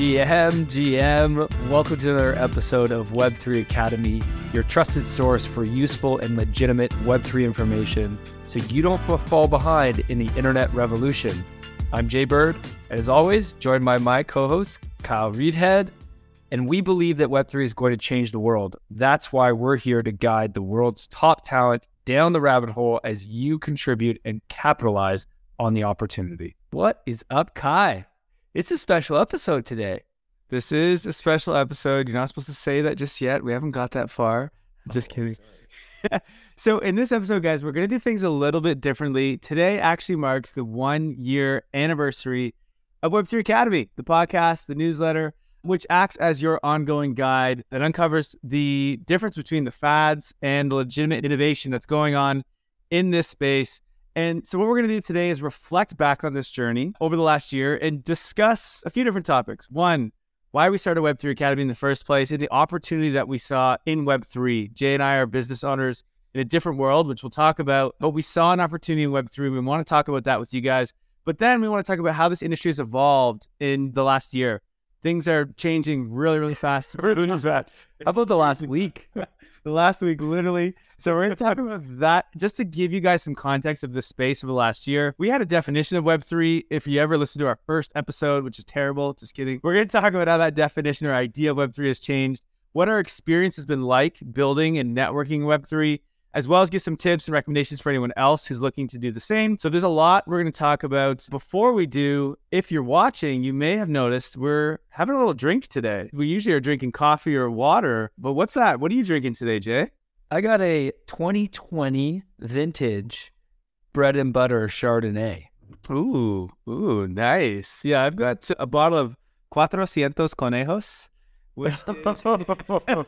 GM, GM. Welcome to another episode of Web3 Academy, your trusted source for useful and legitimate Web3 information so you don't fall behind in the internet revolution. I'm Jay Bird, and as always, joined by my co host, Kyle Reidhead. And we believe that Web3 is going to change the world. That's why we're here to guide the world's top talent down the rabbit hole as you contribute and capitalize on the opportunity. What is up, Kai? It's a special episode today. This is a special episode. You're not supposed to say that just yet. We haven't got that far. Oh, just oh, kidding. so, in this episode, guys, we're going to do things a little bit differently. Today actually marks the one year anniversary of Web3 Academy, the podcast, the newsletter, which acts as your ongoing guide that uncovers the difference between the fads and the legitimate innovation that's going on in this space and so, what we're going to do today is reflect back on this journey over the last year and discuss a few different topics. One, why we started Web3 Academy in the first place and the opportunity that we saw in Web3. Jay and I are business owners in a different world, which we'll talk about, but we saw an opportunity in Web3. We want to talk about that with you guys. But then we want to talk about how this industry has evolved in the last year. Things are changing really, really fast. really fast. How about the last week? the last week, literally. So we're going to talk about that just to give you guys some context of the space of the last year. We had a definition of Web3. If you ever listened to our first episode, which is terrible, just kidding. We're going to talk about how that definition or idea of Web3 has changed, what our experience has been like building and networking Web3, as well as give some tips and recommendations for anyone else who's looking to do the same. So there's a lot we're going to talk about. Before we do, if you're watching, you may have noticed we're having a little drink today. We usually are drinking coffee or water, but what's that? What are you drinking today, Jay? I got a 2020 vintage bread and butter Chardonnay. Ooh, ooh, nice. Yeah, I've got a bottle of Cuatrocientos Conejos.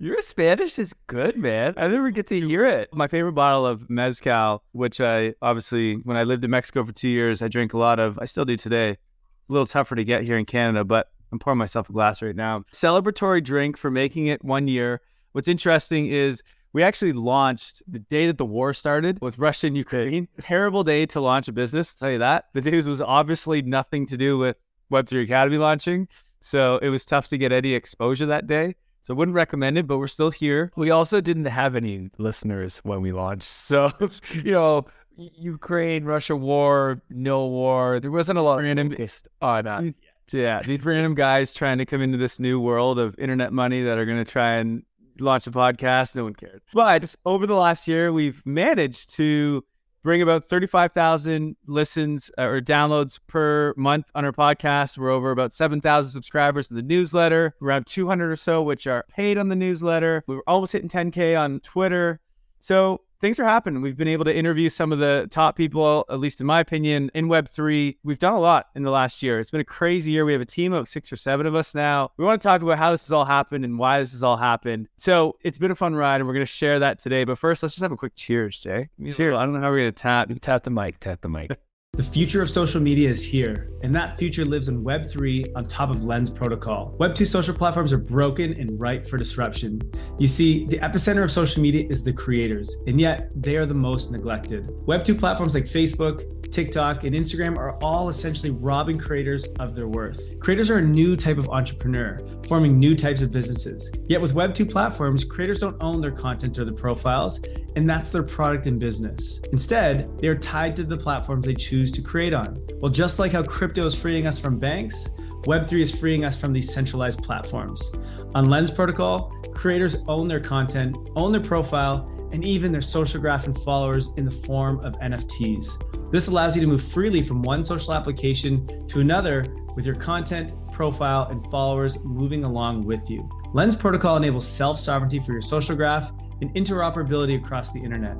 Your Spanish is good, man. I never get to hear it. My favorite bottle of mezcal, which I obviously, when I lived in Mexico for two years, I drank a lot of. I still do today. It's a little tougher to get here in Canada, but I'm pouring myself a glass right now. Celebratory drink for making it one year. What's interesting is we actually launched the day that the war started with Russia and Ukraine. Terrible day to launch a business, I'll tell you that. The news was obviously nothing to do with Web3 Academy launching. So it was tough to get any exposure that day. So I wouldn't recommend it, but we're still here. We also didn't have any listeners when we launched. So, you know, Ukraine, Russia war, no war. There wasn't a lot of random on us. Mm, yeah, these random guys trying to come into this new world of internet money that are going to try and launch a podcast. No one cared. But over the last year, we've managed to bring about 35,000 listens uh, or downloads per month on our podcast. We're over about 7,000 subscribers to the newsletter, around 200 or so, which are paid on the newsletter. We were almost hitting 10K on Twitter. So things are happening. We've been able to interview some of the top people, at least in my opinion, in Web3. We've done a lot in the last year. It's been a crazy year. We have a team of six or seven of us now. We want to talk about how this has all happened and why this has all happened. So it's been a fun ride, and we're going to share that today. But first, let's just have a quick cheers, Jay. Cheers. I don't know how we're going to tap. You tap the mic, tap the mic. The future of social media is here, and that future lives in Web3 on top of Lens Protocol. Web2 social platforms are broken and ripe for disruption. You see, the epicenter of social media is the creators, and yet they are the most neglected. Web2 platforms like Facebook, TikTok, and Instagram are all essentially robbing creators of their worth. Creators are a new type of entrepreneur, forming new types of businesses. Yet with Web2 platforms, creators don't own their content or the profiles, and that's their product and business. Instead, they are tied to the platforms they choose to create on. Well, just like how crypto is freeing us from banks, Web3 is freeing us from these centralized platforms. On Lens Protocol, creators own their content, own their profile, and even their social graph and followers in the form of NFTs. This allows you to move freely from one social application to another with your content, profile, and followers moving along with you. Lens Protocol enables self sovereignty for your social graph and interoperability across the internet.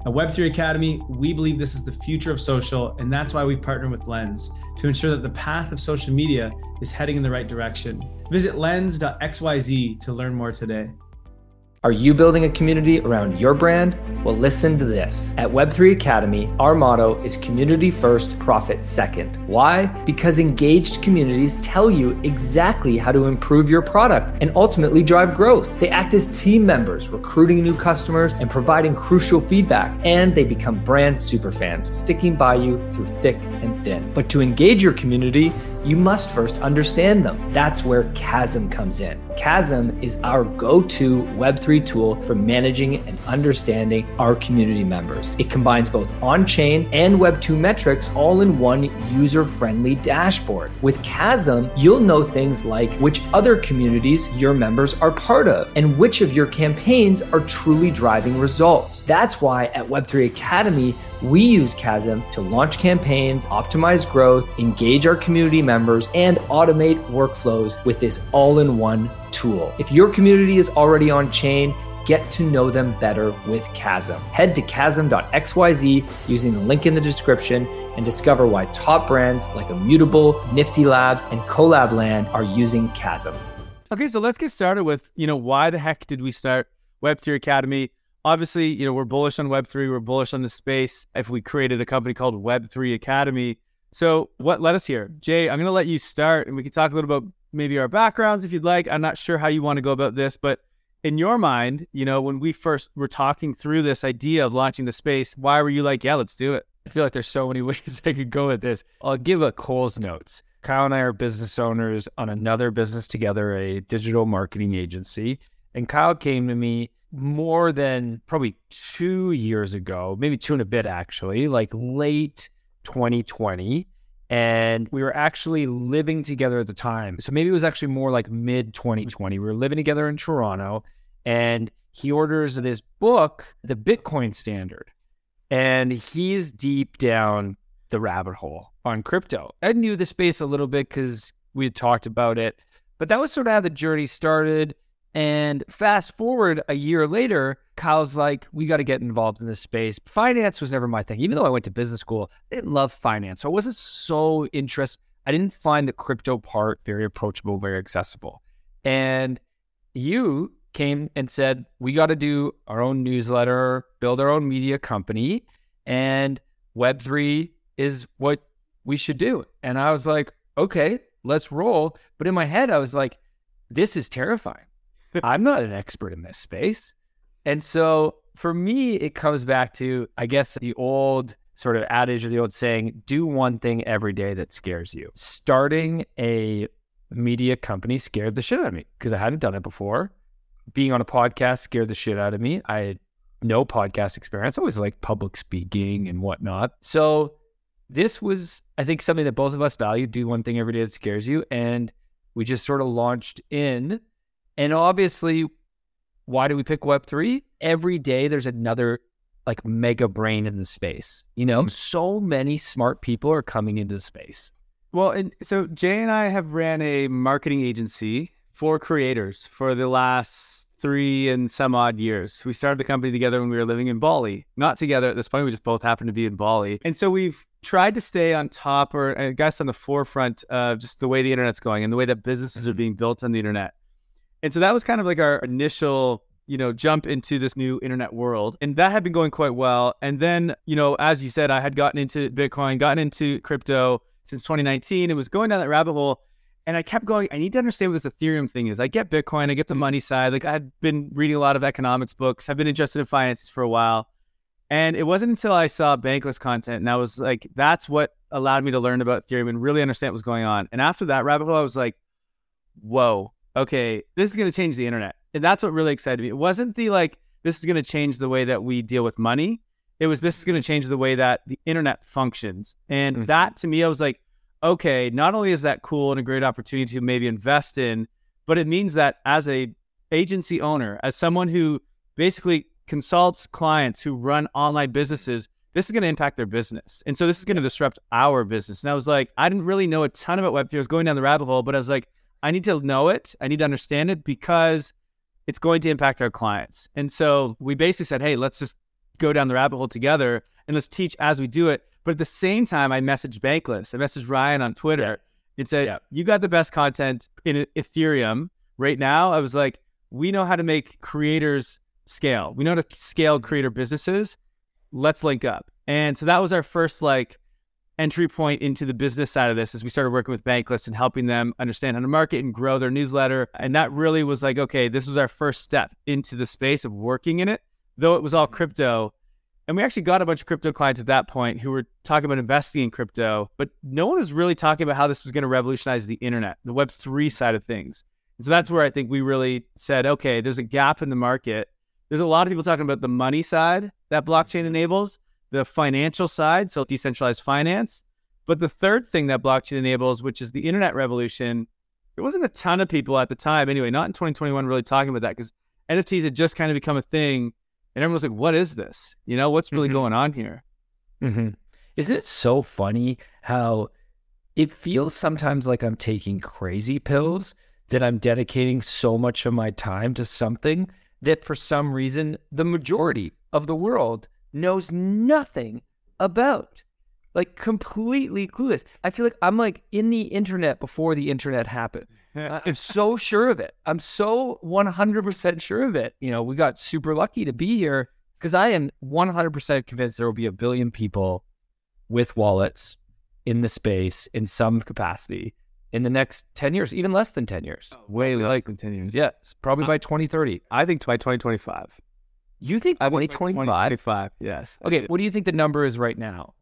At Web3 Academy, we believe this is the future of social, and that's why we've partnered with Lens to ensure that the path of social media is heading in the right direction. Visit lens.xyz to learn more today. Are you building a community around your brand? Well, listen to this. At Web3 Academy, our motto is community first, profit second. Why? Because engaged communities tell you exactly how to improve your product and ultimately drive growth. They act as team members, recruiting new customers and providing crucial feedback. And they become brand superfans, sticking by you through thick and thin. But to engage your community, you must first understand them. That's where Kazm comes in. Kazm is our go to Web3 tool for managing and understanding our community members. It combines both on chain and Web2 metrics all in one user friendly dashboard. With Kazm, you'll know things like which other communities your members are part of and which of your campaigns are truly driving results. That's why at Web3 Academy, we use Kazm to launch campaigns, optimize growth, engage our community members, and automate workflows with this all in one tool. If your community is already on chain, get to know them better with Kazm. Head to kazm.xyz using the link in the description and discover why top brands like Immutable, Nifty Labs, and Collab Land are using Kazm. Okay, so let's get started with, you know, why the heck did we start Web3 Academy? Obviously, you know, we're bullish on Web3, we're bullish on the space. If we created a company called Web3 Academy. So, what led us here? Jay, I'm going to let you start and we can talk a little about maybe our backgrounds if you'd like. I'm not sure how you want to go about this, but in your mind, you know, when we first were talking through this idea of launching the space, why were you like, yeah, let's do it? I feel like there's so many ways I could go with this. I'll give a Cole's notes. Kyle and I are business owners on another business together, a digital marketing agency. And Kyle came to me more than probably two years ago, maybe two and a bit actually, like late 2020. And we were actually living together at the time. So maybe it was actually more like mid 2020. We were living together in Toronto and he orders this book, The Bitcoin Standard. And he's deep down the rabbit hole on crypto. I knew the space a little bit because we had talked about it, but that was sort of how the journey started. And fast forward a year later, Kyle's like, we got to get involved in this space. Finance was never my thing. Even though I went to business school, I didn't love finance. So I wasn't so interested. I didn't find the crypto part very approachable, very accessible. And you came and said, we got to do our own newsletter, build our own media company, and Web3 is what we should do. And I was like, okay, let's roll. But in my head, I was like, this is terrifying. I'm not an expert in this space. And so for me, it comes back to, I guess, the old sort of adage or the old saying do one thing every day that scares you. Starting a media company scared the shit out of me because I hadn't done it before. Being on a podcast scared the shit out of me. I had no podcast experience, I always like public speaking and whatnot. So this was, I think, something that both of us value do one thing every day that scares you. And we just sort of launched in and obviously, why do we pick Web3? Every day there's another like mega brain in the space. You know, mm-hmm. so many smart people are coming into the space. Well, and so Jay and I have ran a marketing agency for creators for the last three and some odd years. We started the company together when we were living in Bali. Not together at this point, we just both happened to be in Bali. And so we've tried to stay on top or I guess on the forefront of just the way the internet's going and the way that businesses are being built on the internet. And so that was kind of like our initial, you know, jump into this new internet world. And that had been going quite well. And then, you know, as you said, I had gotten into Bitcoin, gotten into crypto since 2019. It was going down that rabbit hole. And I kept going, I need to understand what this Ethereum thing is. I get Bitcoin, I get the mm-hmm. money side. Like I had been reading a lot of economics books, I've been interested in finances for a while. And it wasn't until I saw bankless content and I was like, that's what allowed me to learn about Ethereum and really understand what was going on. And after that rabbit hole, I was like, whoa, okay, this is going to change the internet. And that's what really excited me. It wasn't the like, this is going to change the way that we deal with money. It was, this is going to change the way that the internet functions. And mm-hmm. that to me, I was like, okay, not only is that cool and a great opportunity to maybe invest in, but it means that as a agency owner, as someone who basically consults clients who run online businesses, this is going to impact their business. And so this is going to disrupt our business. And I was like, I didn't really know a ton about Web3. I was going down the rabbit hole, but I was like, I need to know it. I need to understand it because it's going to impact our clients. And so we basically said, hey, let's just go down the rabbit hole together and let's teach as we do it. But at the same time, I messaged Bankless. I messaged Ryan on Twitter yeah. and said, yeah. you got the best content in Ethereum right now. I was like, we know how to make creators scale. We know how to scale creator businesses. Let's link up. And so that was our first like entry point into the business side of this as we started working with Bankless and helping them understand how to market and grow their newsletter. And that really was like, okay, this was our first step into the space of working in it, though it was all crypto. And we actually got a bunch of crypto clients at that point who were talking about investing in crypto, but no one was really talking about how this was going to revolutionize the internet, the Web3 side of things. And so that's where I think we really said, okay, there's a gap in the market. There's a lot of people talking about the money side that blockchain enables, the financial side, so decentralized finance. But the third thing that blockchain enables, which is the internet revolution, there wasn't a ton of people at the time, anyway, not in 2021, really talking about that because NFTs had just kind of become a thing and everyone was like, "What is this? You know, what's really mm-hmm. going on here?" Mm-hmm. Isn't it so funny how it feels sometimes like I'm taking crazy pills that I'm dedicating so much of my time to something that for some reason the majority of the world knows nothing about. Like completely clueless. I feel like I'm like in the internet before the internet happened. I'm so sure of it. I'm so 100% sure of it. You know, we got super lucky to be here because I am 100% convinced there will be a billion people with wallets in the space in some capacity in the next 10 years, even less than 10 years. Oh, way less like, than 10 years. Yeah, probably uh, by 2030. I think by 2025. You think 2025? 2025, yes. Okay, what do you think the number is right now?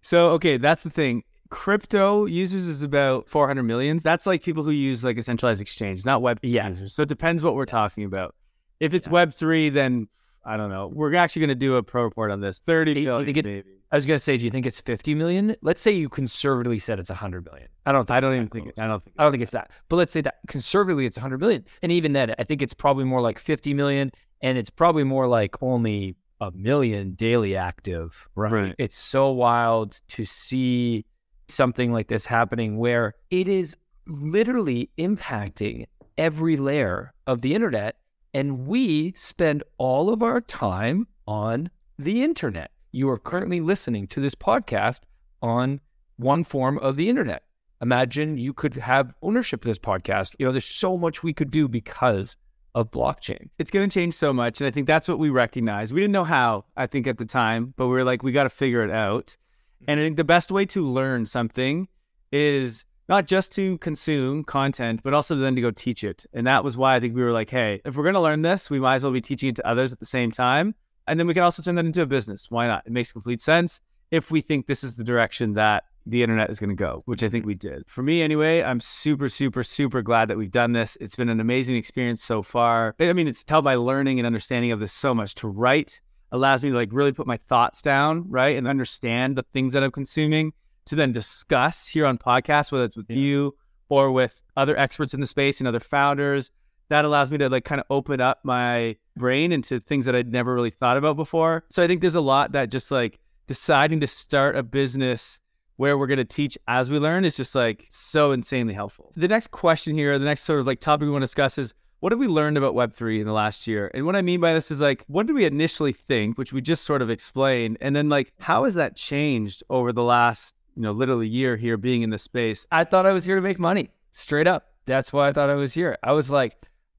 So, okay, that's the thing crypto users is about 400 millions. That's like people who use like a centralized exchange, not Web yeah. users. So it depends what we're talking about. If it's yeah. Web three, then I don't know. We're actually going to do a pro report on this. 30 million, it, maybe. I was going to say, do you think it's 50 million? Let's say you conservatively said it's 100 million. I don't. I don't even think. It, I don't think. I don't think it's that. But let's say that conservatively it's 100 million, and even then, I think it's probably more like 50 million, and it's probably more like only a million daily active. Right. right. It's so wild to see something like this happening where it is literally impacting every layer of the internet. And we spend all of our time on the internet. You are currently listening to this podcast on one form of the internet. Imagine you could have ownership of this podcast. You know, there's so much we could do because of blockchain. It's going to change so much. And I think that's what we recognize. We didn't know how, I think, at the time, but we were like, we got to figure it out. Hmm. And I think the best way to learn something is not just to consume content, but also then to go teach it. And that was why I think we were like, hey, if we're going to learn this, we might as well be teaching it to others at the same time. And then we can also turn that into a business. Why not? It makes complete sense if we think this is the direction that the internet is going to go, which I think mm-hmm. we did. For me, anyway, I'm super, super, super glad that we've done this. It's been an amazing experience so far. I mean, it's tell by learning and understanding of this so much to write allows me to like really put my thoughts down, right? And understand the things that I'm consuming to then discuss here on podcasts, whether it's with yeah. you or with other experts in the space and other founders. That allows me to like kind of open up my brain into things that I'd never really thought about before. So I think there's a lot that just like deciding to start a business where we're going to teach as we learn is just like so insanely helpful. The next question here, the next sort of like topic we want to discuss is what have we learned about Web3 in the last year? And what I mean by this is like, what did we initially think, which we just sort of explained? And then, like, how has that changed over the last, you know, literally year here being in the space? I thought I was here to make money, straight up. That's why I thought I was here. I was like,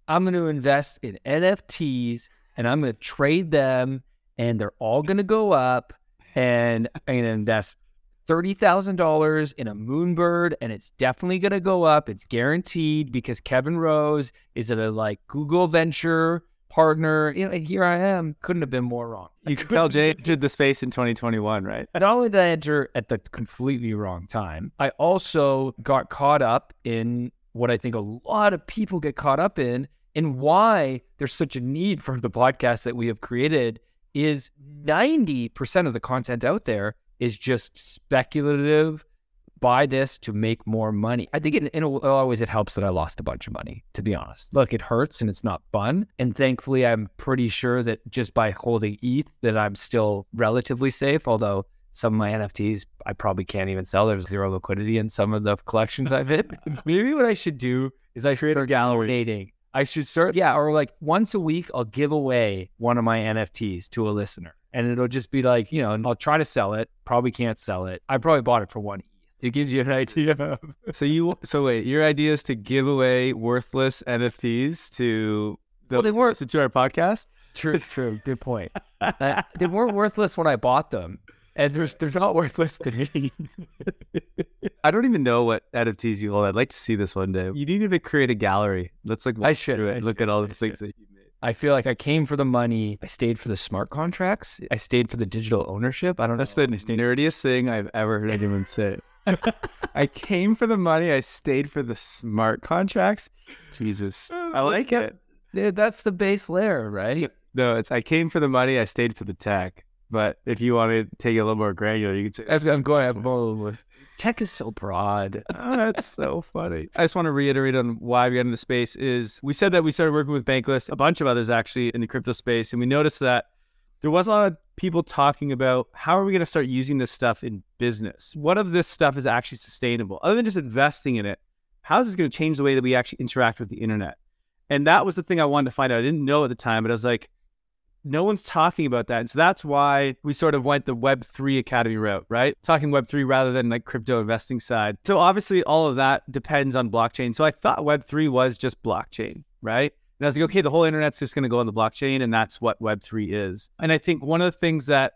I'm going to invest in NFTs and I'm going to trade them and they're all going to go up and I'm going to invest $30,000 in a Moonbird and it's definitely going to go up. It's guaranteed because Kevin Rose is a like Google venture partner. You know, here I am. Couldn't have been more wrong. You could tell Jay entered the space in 2021, right? Not only did I enter at the completely wrong time, I also got caught up in what I think a lot of people get caught up in and why there's such a need for the podcast that we have created is 90% of the content out there is just speculative. Buy this to make more money. I think in, in a, ways it helps that I lost a bunch of money, to be honest. Look, it hurts and it's not fun. And thankfully, I'm pretty sure that just by holding ETH, that I'm still relatively safe. Although some of my NFTs, I probably can't even sell. There's zero liquidity in some of the collections I've hit. Maybe what I should do is I should start donating. I should start, yeah, or like once a week, I'll give away one of my NFTs to a listener and it'll just be like, you know, I'll try to sell it. Probably can't sell it. I probably bought it for one ETH. It gives you an idea. so you, so wait, your idea is to give away worthless NFTs to the, well, they weren't to our podcast. True, true. Good point. they weren't worthless when I bought them, and they're they're not worthless to me. I don't even know what NFTs you hold. I'd like to see this one day. You need to create a gallery. Let's like I should I look should, at all the I things should. that you I feel like I came for the money. I stayed for the smart contracts. I stayed for the digital ownership. I don't That's know. That's the nerdiest thing I've ever heard anyone say. I came for the money. I stayed for the smart contracts. Jesus, uh, I like it. That's the base layer, right? No, it's I came for the money. I stayed for the tech. But if you want to take it a little more granular, you can say That's what I'm going. I'm. Tech is so broad. Oh, that's so funny. I just want to reiterate on why we got into the space is we said that we started working with Bankless, a bunch of others actually in the crypto space, and we noticed that there was a lot of people talking about how are we going to start using this stuff in business? What of this stuff is actually sustainable? Other than just investing in it, how is this going to change the way that we actually interact with the internet? And that was the thing I wanted to find out. I didn't know at the time, but I was like, no one's talking about that. And so that's why we sort of went the Web3 Academy route, right? Talking Web3 rather than like crypto investing side. So obviously, all of that depends on blockchain. So I thought Web3 was just blockchain, right? And I was like, okay, the whole internet's just going to go on the blockchain, and that's what Web3 is. And I think one of the things that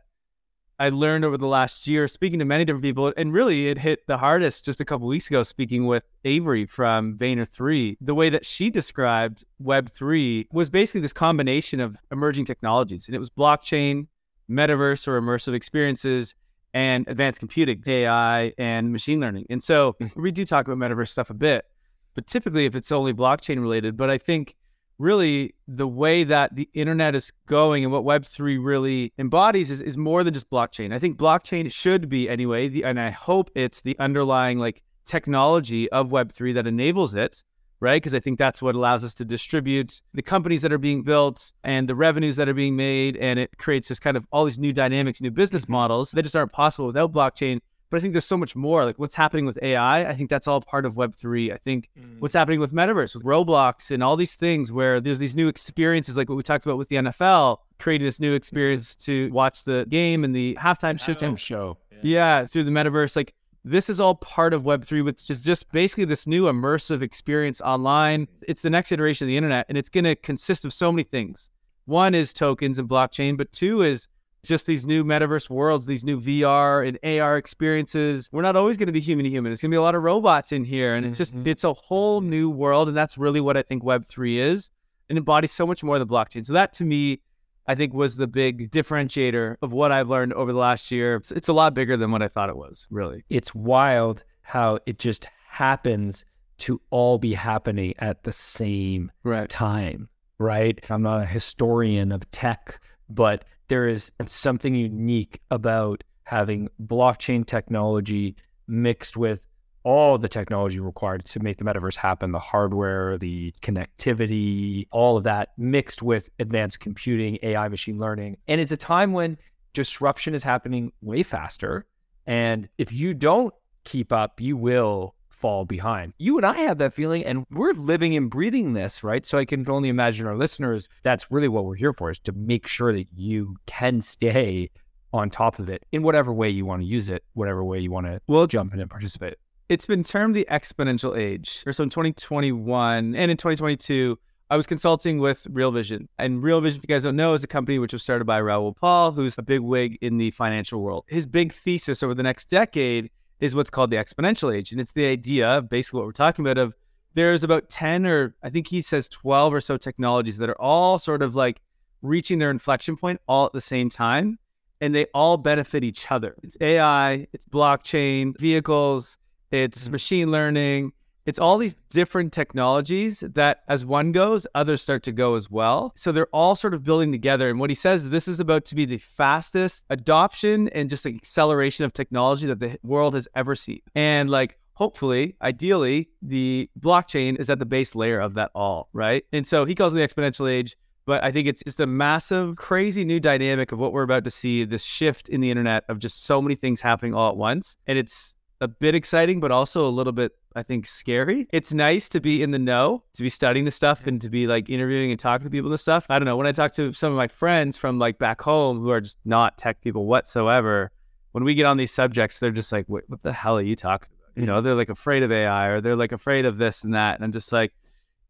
I learned over the last year, speaking to many different people, and really it hit the hardest just a couple weeks ago, speaking with Avery from Vayner 3. The way that she described Web3 was basically this combination of emerging technologies, and it was blockchain, metaverse or immersive experiences, and advanced computing, AI, and machine learning. And so hmm. we do talk about metaverse stuff a bit, but typically if it's only blockchain related, but I think really the way that the internet is going and what web3 really embodies is, is more than just blockchain. I think blockchain should be anyway the, and i hope it's the underlying like technology of web3 that enables it right? Because i think that's what allows us to distribute the companies that are being built and the revenues that are being made and it creates this kind of all these new dynamics new business mm-hmm. models that just aren't possible without blockchain but I think there's so much more. Like what's happening with AI, I think that's all part of Web3. I think Mm. what's happening with Metaverse, with Roblox, and all these things where there's these new experiences, like what we talked about with the NFL, creating this new experience to watch the game and the halftime show. Halftime show. Yeah, through the metaverse. Like this is all part of Web3, which is just basically this new immersive experience online. It's the next iteration of the internet, and it's going to consist of so many things. One is tokens and blockchain, but two is just these new metaverse worlds, these new VR and AR experiences. We're not always going to be human to human. It's going to be a lot of robots in here. And it's just, Mhm. it's a whole new world. And that's really what I think Web3 is and embodies so much more than blockchain. So that to me, I think was the big differentiator of what I've learned over the last year. It's, it's a lot bigger than what I thought it was, really. It's wild how it just happens to all be happening at the same Right. time, right? I'm not a historian of tech, but there is something unique about having blockchain technology mixed with all the technology required to make the metaverse happen the hardware, the connectivity, all of that mixed with advanced computing, AI, machine learning. And it's a time when disruption is happening way faster. And if you don't keep up, you will fall behind. You and I have that feeling, and we're living and breathing this, right? So I can only imagine our listeners, that's really what we're here for, is to make sure that you can stay on top of it in whatever way you want to use it, whatever way you want to Well, jump in and participate. it's been termed the exponential age. So in 2021 and in 2022, I was consulting with Real Vision. And Real Vision, if you guys don't know, is a company which was started by Raoul Paul, who's a big wig in the financial world. His big thesis over the next decade is what's called the exponential age. And it's the idea, of basically what we're talking about, of there's about 10 or I think he says 12 or so technologies that are all sort of like reaching their inflection point all at the same time. And they all benefit each other. It's AI, it's blockchain, vehicles, it's mm-hmm. machine learning, it's all these different technologies that as one goes, others start to go as well. So they're all sort of building together. And what he says this is about to be the fastest adoption and just acceleration of technology that the world has ever seen. And like hopefully, ideally, the blockchain is at the base layer of that all, right? And so he calls it the exponential age. But I think it's just a massive, crazy new dynamic of what we're about to see this shift in the internet of just so many things happening all at once. And it's a bit exciting, but also a little bit, I think, scary. It's nice to be in the know, to be studying the stuff mm-hmm. and to be like interviewing and talking to people and stuff. I don't know. When I talk to some of my friends from like back home who are just not tech people whatsoever, when we get on these subjects, they're just like, Wait, what the hell are you talking about? You know, mm-hmm. they're like afraid of AI or they're like afraid of this and that. And I'm just like,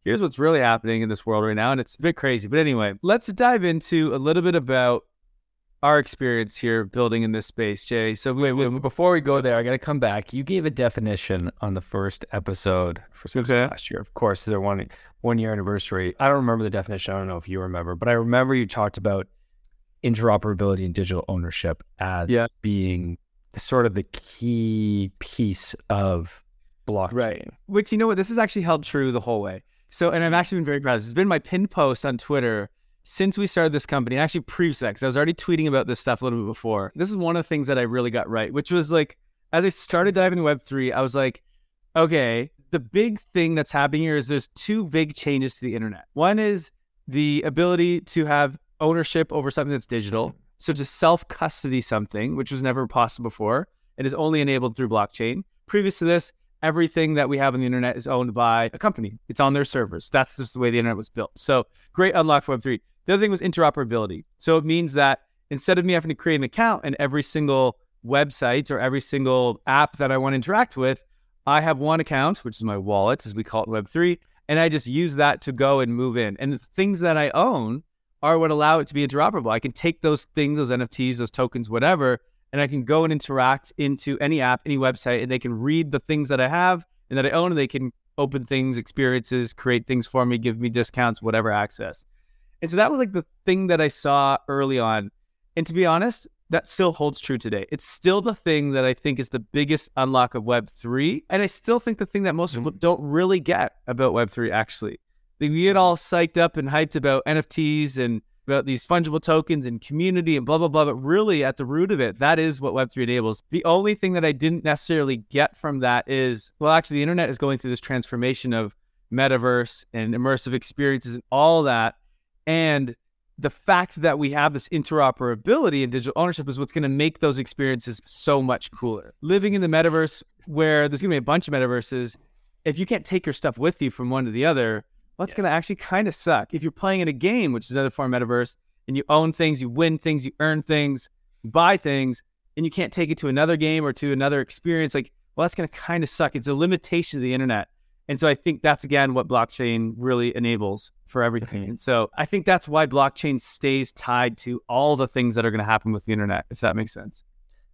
here's what's really happening in this world right now. And it's a bit crazy. But anyway, let's dive into a little bit about our experience here building in this space, Jay. So wait, wait, before we go there, I got to come back. You gave a definition on the first episode for okay. last year. Of course, their one one year anniversary. I don't remember the definition. I don't know if you remember, but I remember you talked about interoperability and digital ownership as yeah. being sort of the key piece of blockchain. Right. Which you know what, this has actually held true the whole way. So, and I've mm-hmm. actually been very proud. This has been my pinned post on Twitter since we started this company, and actually previous that, because I was already tweeting about this stuff a little bit before. This is one of the things that I really got right, which was like, as I started diving into Web3, I was like, okay, the big thing that's happening here is there's two big changes to the internet. One is the ability to have ownership over something that's digital. So to self custody something, which was never possible before, and is only enabled through blockchain. Previous to this, everything that we have on the internet is owned by a company. It's on their servers. That's just the way the internet was built. So great unlock for Web3. The other thing was interoperability. So it means that instead of me having to create an account in every single website or every single app that I want to interact with, I have one account, which is my wallet, as we call it in Web3, and I just use that to go and move in. And the things that I own are what allow it to be interoperable. I can take those things, those NFTs, those tokens, whatever, and I can go and interact into any app, any website, and they can read the things that I have and that I own, and they can open things, experiences, create things for me, give me discounts, whatever access. And so that was like the thing that I saw early on. And to be honest, that still holds true today. It's still the thing that I think is the biggest unlock of Web3. And I still think the thing that most people mm. don't really get about Web3 actually. We get all psyched up and hyped about NFTs and about these fungible tokens and community and blah, blah, blah. But really, at the root of it, that is what Web3 enables. The only thing that I didn't necessarily get from that is well, actually, the internet is going through this transformation of metaverse and immersive experiences and all that. And the fact that we have this interoperability and digital ownership is what's going to make those experiences so much cooler. Living in the metaverse, where there's going to be a bunch of metaverses, if you can't take your stuff with you from one to the other, well, yeah. going to actually kind of suck. If you're playing in a game, which is another form of metaverse, and you own things, you win things, you earn things, you buy things, and you can't take it to another game or to another experience, like, well, that's going to kind of suck. It's a limitation of the internet. And so I think that's again what blockchain really enables for everything. Mm-hmm. And so I think that's why blockchain stays tied to all the things that are going to happen with the internet, if that makes sense.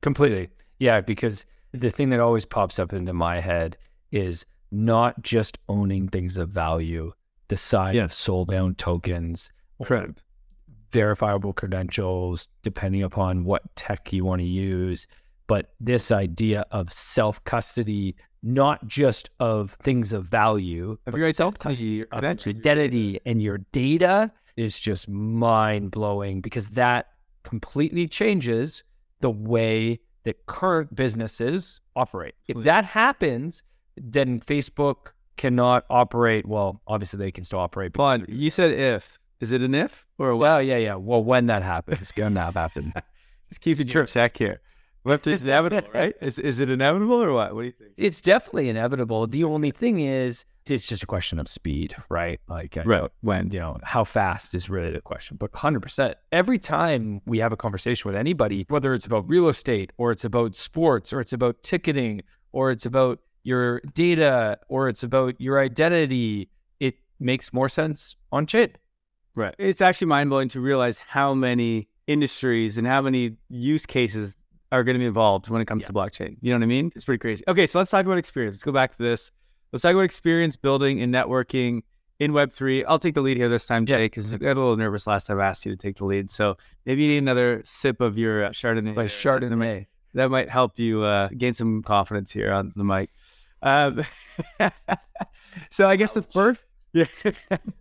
Completely. Yeah, because the thing that always pops up into my head is not just owning things of value, the side of soul bound tokens, correct, verifiable credentials, depending upon what tech you want to use. But this idea of self custody not just of things of value, of your identity, identity and your data is just mind blowing because that completely changes the way that current businesses operate. If that happens, then Facebook cannot operate. Well, obviously they can still operate. But you said if. Is it an if or a well? Yeah, yeah. Well, when that happens, it's gonna happen. Just keep it check here. Left is inevitable, right? Is is it inevitable or what? What do you think? It's definitely inevitable. The only thing is, it's just a question of speed, right? Like, right. when you know how fast is really the question. But hundred percent, every time we have a conversation with anybody, whether it's about real estate or it's about sports or it's about ticketing or it's about your data or it's about your identity, it makes more sense on chain. Right. It's actually mind blowing to realize how many industries and how many use cases are going to be involved when it comes yeah. to blockchain. You know what I mean? It's pretty crazy. Okay, so let's talk about experience. Let's go back to this. Let's talk about experience building and networking in Web3. I'll take the lead here this time, Jay, because I got a little nervous last time I asked you to take the lead. So maybe you need another sip of your uh, Chardonnay. By Chardonnay. That might help you uh, gain some confidence here on the mic. Um, so I guess Ouch. the first, yeah,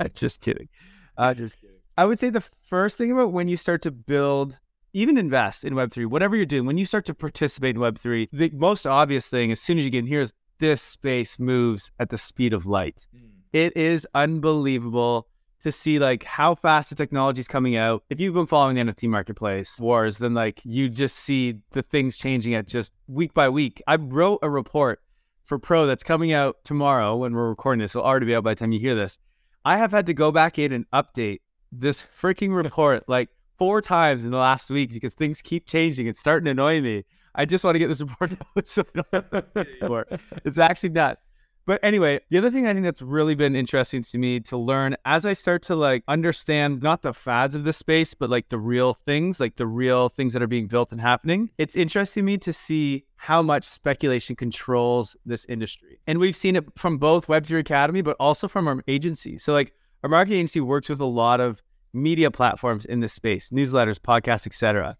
just kidding. Uh, just kidding. I would say the first thing about when you start to build even invest in Web3, whatever you're doing, when you start to participate in Web3, the most obvious thing, as soon as you get in here, is this space moves at the speed of light. Mm. It is unbelievable to see like how fast the technology is coming out. If you've been following the NFT marketplace wars, then like you just see the things changing at just week by week. I wrote a report for Pro that's coming out tomorrow when we're recording this. It'll already be out by the time you hear this. I have had to go back in and update this freaking report like four times in the last week because things keep changing. It's starting to annoy me. I just want to get this report out so I don't have to anymore. It's actually nuts. But anyway, the other thing I think that's really been interesting to me to learn as I start to like understand not the fads of the space, but like the real things, like the real things that are being built and happening. It's interesting to me to see how much speculation controls this industry. And we've seen it from both Web3 Academy, but also from our agency. So like our marketing agency works with a lot of media platforms in this space, newsletters, podcasts, etc.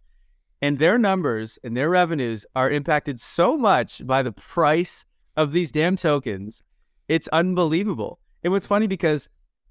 And their numbers and their revenues are impacted so much by the price of these damn tokens. It's unbelievable. And what's funny because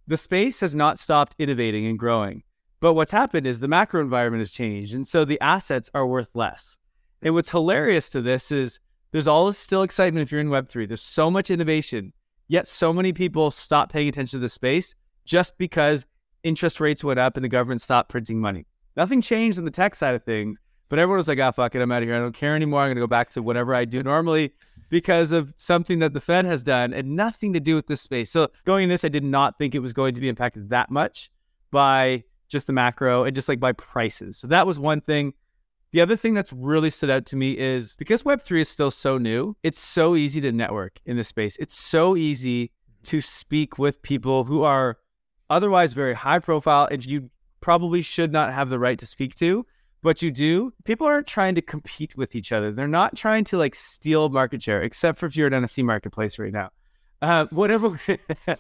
the space has not stopped innovating and growing. But what's happened is the macro environment has changed. And so the assets are worth less. And what's hilarious to this is there's all this still excitement if you're in Web3. There's so much innovation, yet so many people stop paying attention to the space just because interest rates went up and the government stopped printing money. Nothing changed on the tech side of things, but everyone was like, ah, oh, fuck it, I'm out of here. I don't care anymore. I'm going to go back to whatever I do normally because of something that the Fed has done and nothing to do with this space. So going in this, I did not think it was going to be impacted that much by just the macro and just like by prices. So that was one thing. The other thing that's really stood out to me is because Web3 is still so new, it's so easy to network in this space. It's so easy to speak with people who are otherwise very high profile and you probably should not have the right to speak to but you do, people aren't trying to compete with each other. They're not trying to like steal market share, except for if you're at NFT marketplace right now. Uh, whatever,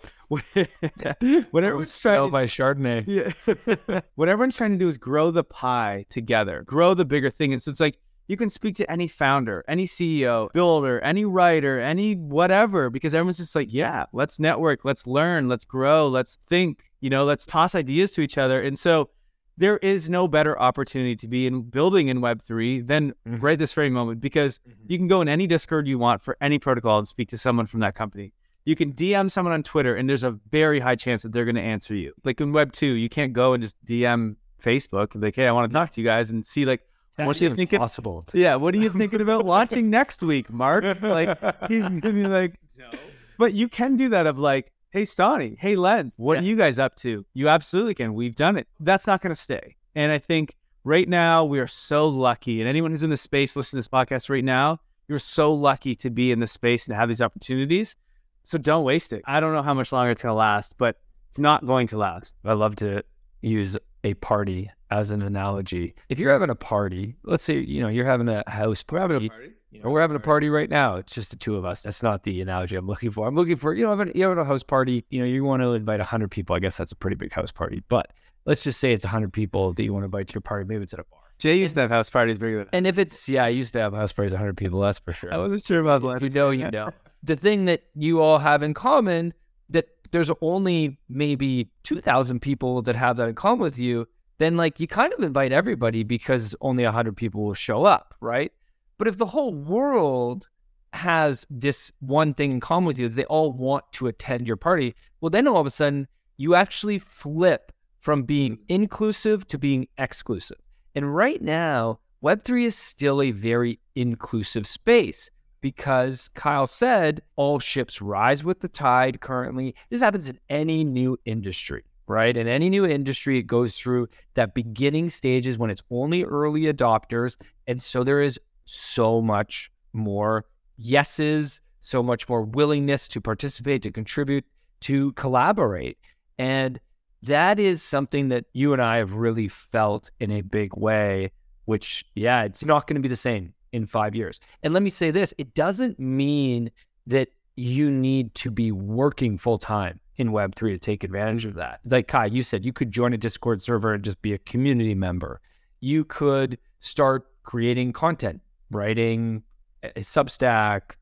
whatever was trying by Chardonnay. Yeah. what everyone's trying to do is grow the pie together, grow the bigger thing. And so it's like you can speak to any founder, any CEO, builder, any writer, any whatever, because everyone's just like, yeah, let's network, let's learn, let's grow, let's think, you know, let's toss ideas to each other. And so there is no better opportunity to be in building in Web3 than mm-hmm. right this very moment because mm-hmm. you can go in any Discord you want for any protocol and speak to someone from that company. You can DM someone on Twitter and there's a very high chance that they're going to answer you. Like in Web2, you can't go and just DM Facebook and be like, hey, I want to talk to you guys and see like, what are you thinking? Possible. Yeah, what are you thinking about watching next week, Mark? Like, he's gonna be like, no. But you can do that of like, hey, Stani, hey, Lens, what yeah. are you guys up to? You absolutely can. We've done it. That's not going to stay. And I think right now we are so lucky. And anyone who's in the space listening to this podcast right now, you're so lucky to be in the space and have these opportunities. So don't waste it. I don't know how much longer it's going to last, but it's not going to last. I love to use a party as an analogy. If you're having a party, let's say, you know, you're having a house party. We're having a party. You know, we're having a party right now. It's just the two of us. That's not the analogy I'm looking for. I'm looking for, you know, having you having a house party, you know, you want to invite 100 people. I guess that's a pretty big house party. But let's just say it's 100 people that you want to invite to your party. Maybe it's at a bar. Jay used to have house parties bigger than And if it's, yeah, I used to have house parties 100 people. That's for sure. I wasn't sure about that. If you know, you know. the thing that you all have in common that there's only maybe 2,000 people that have that in common with you, then like you kind of invite everybody because only 100 people will show up, right? But if the whole world has this one thing in common with you, they all want to attend your party, well, then all of a sudden you actually flip from being inclusive to being exclusive. And right now, Web3 is still a very inclusive space because Kyle said all ships rise with the tide currently. This happens in any new industry, right? In any new industry, it goes through that beginning stages when it's only early adopters. And so there is so much more yeses, so much more willingness to participate, to contribute, to collaborate. And that is something that you and I have really felt in a big way, which, yeah, it's not going to be the same in five years. And let me say this it doesn't mean that you need to be working full time in Web3 to take advantage of that. Like Kai, you said, you could join a Discord server and just be a community member. You could start creating content writing a Substack,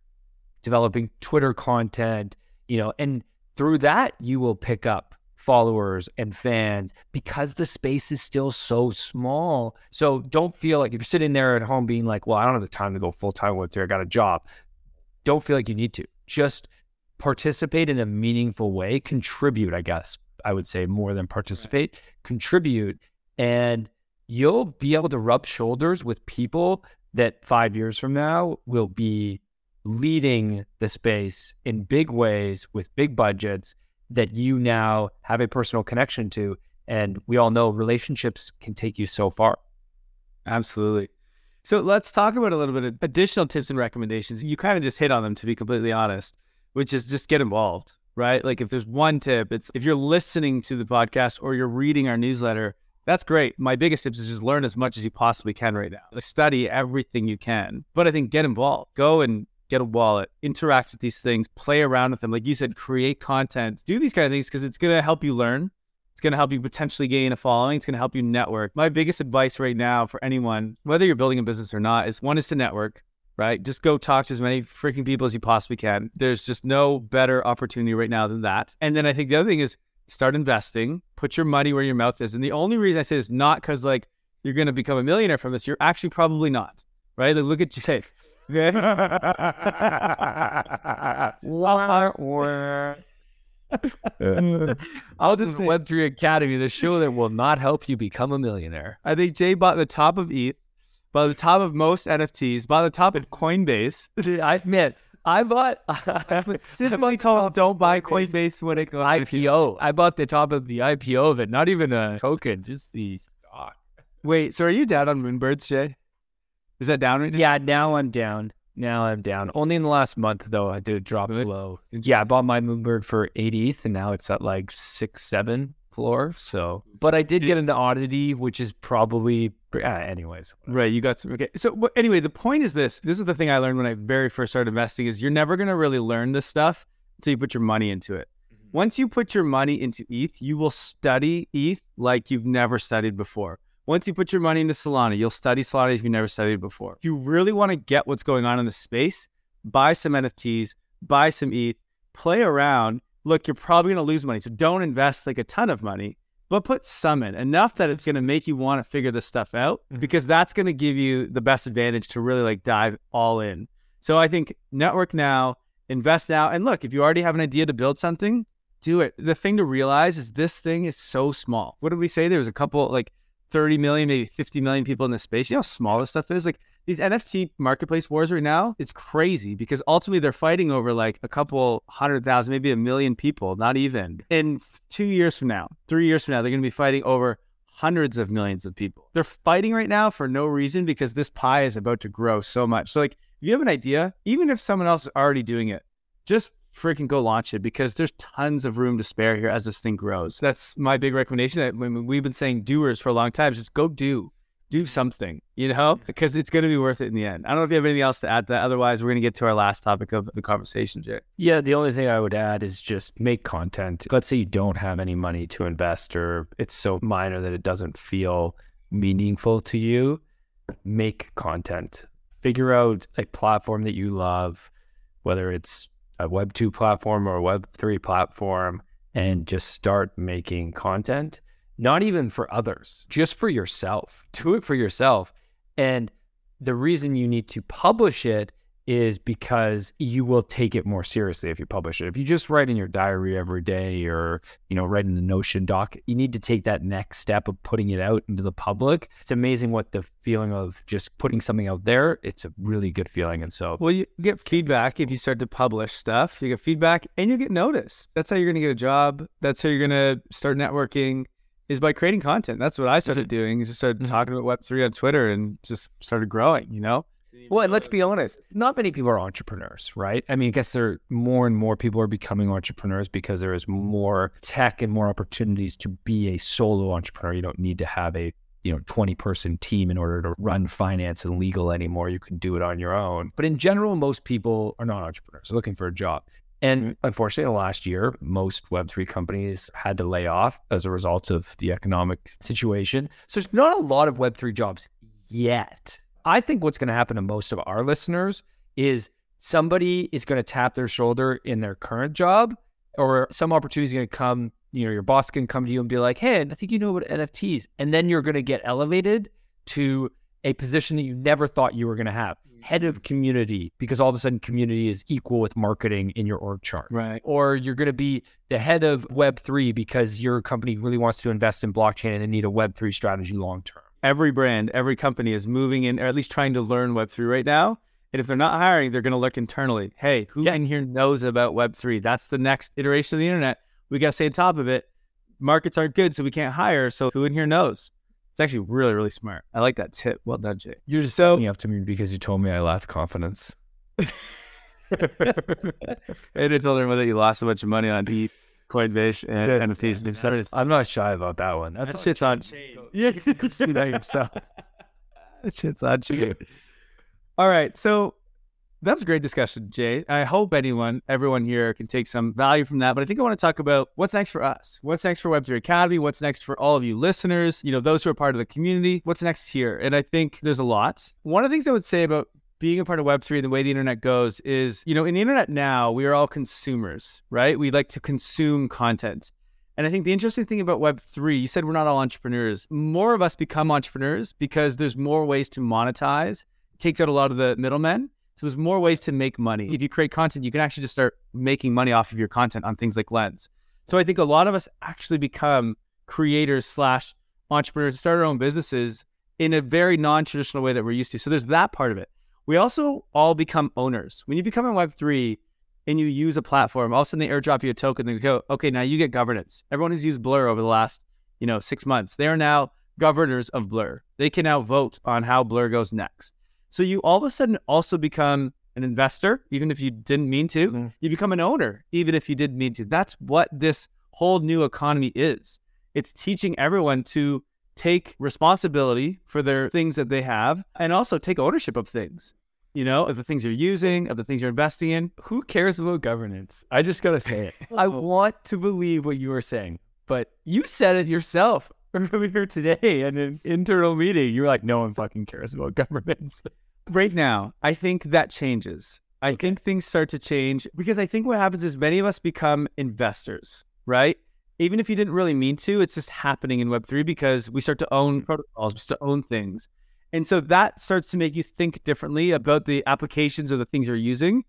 developing Twitter content, you know, and through that you will pick up followers and fans because the space is still so small. So don't feel like if you're sitting there at home being like, well, I don't have the time to go full time with there, I got a job. Don't feel like you need to. Just participate in a meaningful way, contribute, I guess I would say more than participate, right. contribute, and you'll be able to rub shoulders with people that five years from now will be leading the space in big ways with big budgets that you now have a personal connection to. And we all know relationships can take you so far. Absolutely. So let's talk about a little bit of additional tips and recommendations. You kind of just hit on them, to be completely honest. Which is just get involved, right? Like if there's one tip, it's if you're listening to the podcast or you're reading our newsletter, that's great. My biggest tip is just learn as much as you possibly can right now. Like study everything you can. But I think get involved. Go and get a wallet, interact with these things, play around with them. Like you said, create content, do these kind of things because it's going to help you learn. It's going to help you potentially gain a following. It's going to help you network. My biggest advice right now for anyone, whether you're building a business or not, is one is to network, right? Just go talk to as many freaking people as you possibly can. There's just no better opportunity right now than that. And then I think the other thing is start investing, put your money where your mouth is. And the only reason I say this not because like you're going to become a millionaire from this. You're actually probably not, right? Like look at you say, Okay. I'll just Web3 Academy, the show that will not help you become a millionaire. I think Jay bought the top of ETH, bought the top of most NFTs, by the top of Coinbase. I admit, I bought I specifically told don't buy Coinbase when it goes IPO. I bought the top of the IPO of it, not even a token, just the stock. Wait, so are you down on Moonbirds, Jay? Is that down right now? Yeah, now I'm down. Now I'm down. Only in the last month though, I did drop really? below. Yeah, I bought my Moonbird for eight ETH, and now it's at like six, seven floor. So, but I did get into oddity, which is probably, uh, anyways. Right, you got some. Okay, so but anyway, the point is this. This is the thing I learned when I very first started investing: is you're never gonna really learn this stuff until you put your money into it. Mm-hmm. Once you put your money into ETH, you will study ETH like you've never studied before. Once you put your money into Solana, you'll study Solana if you never studied before. If you really want to get what's going on in the space, buy some NFTs, buy some ETH, play around. Look, you're probably going to lose money. So don't invest like a ton of money, but put some in enough that it's going to make you want to figure this stuff out mm-hmm. because that's going to give you the best advantage to really like dive all in. So I think network now, invest now. And look, if you already have an idea to build something, do it. The thing to realize is this thing is so small. What did we say? There was a couple like 30 million, maybe 50 million people in this space. You know how small this stuff is? Like these NFT marketplace wars right now, it's crazy because ultimately they're fighting over like a couple hundred thousand, maybe a million people, not even. In two years from now, three years from now, they're going to be fighting over hundreds of millions of people. They're fighting right now for no reason because this pie is about to grow so much. So, like, if you have an idea, even if someone else is already doing it, just freaking go launch it because there's tons of room to spare here as this thing grows. That's my big recommendation. That we've been saying doers for a long time, just go do, do something, you know, mm-hmm. because it's going to be worth it in the end. I don't know if you have anything else to add to that. Otherwise, we're going to get to our last topic of the conversation, Jay. Yeah, the only thing I would add is just make content. Let's say you don't have any money to invest or it's so minor that it doesn't feel meaningful to you. Make content. Figure out a platform that you love, whether it's a Web 2 platform or a Web 3 platform and just start making content, not even for others, just for yourself. Do it for yourself. And the reason you need to publish it is because you will take it more seriously if you publish it. If you just write in your diary every day or, you know, write in the Notion doc, you need to take that next step of putting it out into the public. It's amazing what the feeling of just putting something out there, it's a really good feeling. And so, well, you get feedback if you start to publish stuff, you get feedback and you get noticed. That's how you're going to get a job. That's how you're going to start networking is by creating content. That's what I started mm-hmm. doing. Just started mm-hmm. talking about Web3 on Twitter and just started growing, you know? Well, and let's be honest, not many people are entrepreneurs, right? I mean, I guess there are more and more people are becoming entrepreneurs because there is more tech and more opportunities to be a solo entrepreneur. You don't need to have a you know 20 person team in order to run finance and legal anymore. You can do it on your own. But in general, most people are not entrepreneurs, they're looking for a job. And mm-hmm. unfortunately, last year, most Web3 companies had to lay off as a result of the economic situation. So there's not a lot of Web3 jobs yet. I think what's going to happen to most of our listeners is somebody is going to tap their shoulder in their current job or some opportunity is going to come, you know, your boss can come to you and be like, "Hey, I think you know about NFTs." And then you're going to get elevated to a position that you never thought you were going to have. Head of community, because all of a sudden community is equal with marketing in your org chart. Right. Or you're going to be the head of Web3 because your company really wants to invest in blockchain and they need a Web3 strategy long term every brand, every company is moving in, or at least trying to learn Web3 right now. And if they're not hiring, they're going to look internally. Hey, who yeah. in here knows about Web3? That's the next iteration of the internet. We got to stay on top of it. Markets aren't good, so we can't hire. So who in here knows? It's actually really, really smart. I like that tip. Well done, Jay. You're just so up to me because you told me I lacked confidence. and I told everyone that you lost a bunch of money on E, Coinbase, and That's- NFTs. that's- I'm not shy about that one. That's That shit's on. Yeah, you can see that yourself. That shit's on you. All right, so that was a great discussion, Jay. I hope anyone, everyone here, can take some value from that. But I think I want to talk about what's next for us. What's next for Web3 Academy? What's next for all of you listeners? You know, those who are part of the community. What's next here? And I think there's a lot. One of the things I would say about being a part of Web3 and the way the internet goes is, you know, in the internet now, we are all consumers, right? We like to consume content. And I think the interesting thing about Web3, you said we're not all entrepreneurs. More of us become entrepreneurs because there's more ways to monetize, takes out a lot of the middlemen. So there's more ways to make money. If you create content, you can actually just start making money off of your content on things like Lens. So I think a lot of us actually become creators slash entrepreneurs, start our own businesses in a very non-traditional way that we're used to. So there's that part of it. We also all become owners. When you become in Web3 and you use a platform, all of a sudden they airdrop you a token and go, okay, now you get governance. Everyone who's used Blur over the last, you know, six months, they are now governors of Blur. They can now vote on how Blur goes next. So you all of a sudden also become an investor, even if you didn't mean to. Mhm. You become an owner, even if you didn't mean to. That's what this whole new economy is. It's teaching everyone to take responsibility for their things that they have and also take ownership of things, you know, of the things you're using, of the things you're investing in. Who cares about governance? I just gotta say it. I want to believe what you were saying, but you said it yourself earlier today in an internal meeting. You were like, "No one fucking cares about governments. right now, I think that changes. I think things start to change because I think what happens is many of us become investors, right? Even if you didn't really mean to, it's just happening in Web3 because we start to own mm-hmm. protocols, we start to own things. And so that starts to make you think differently about the applications or the things you're using.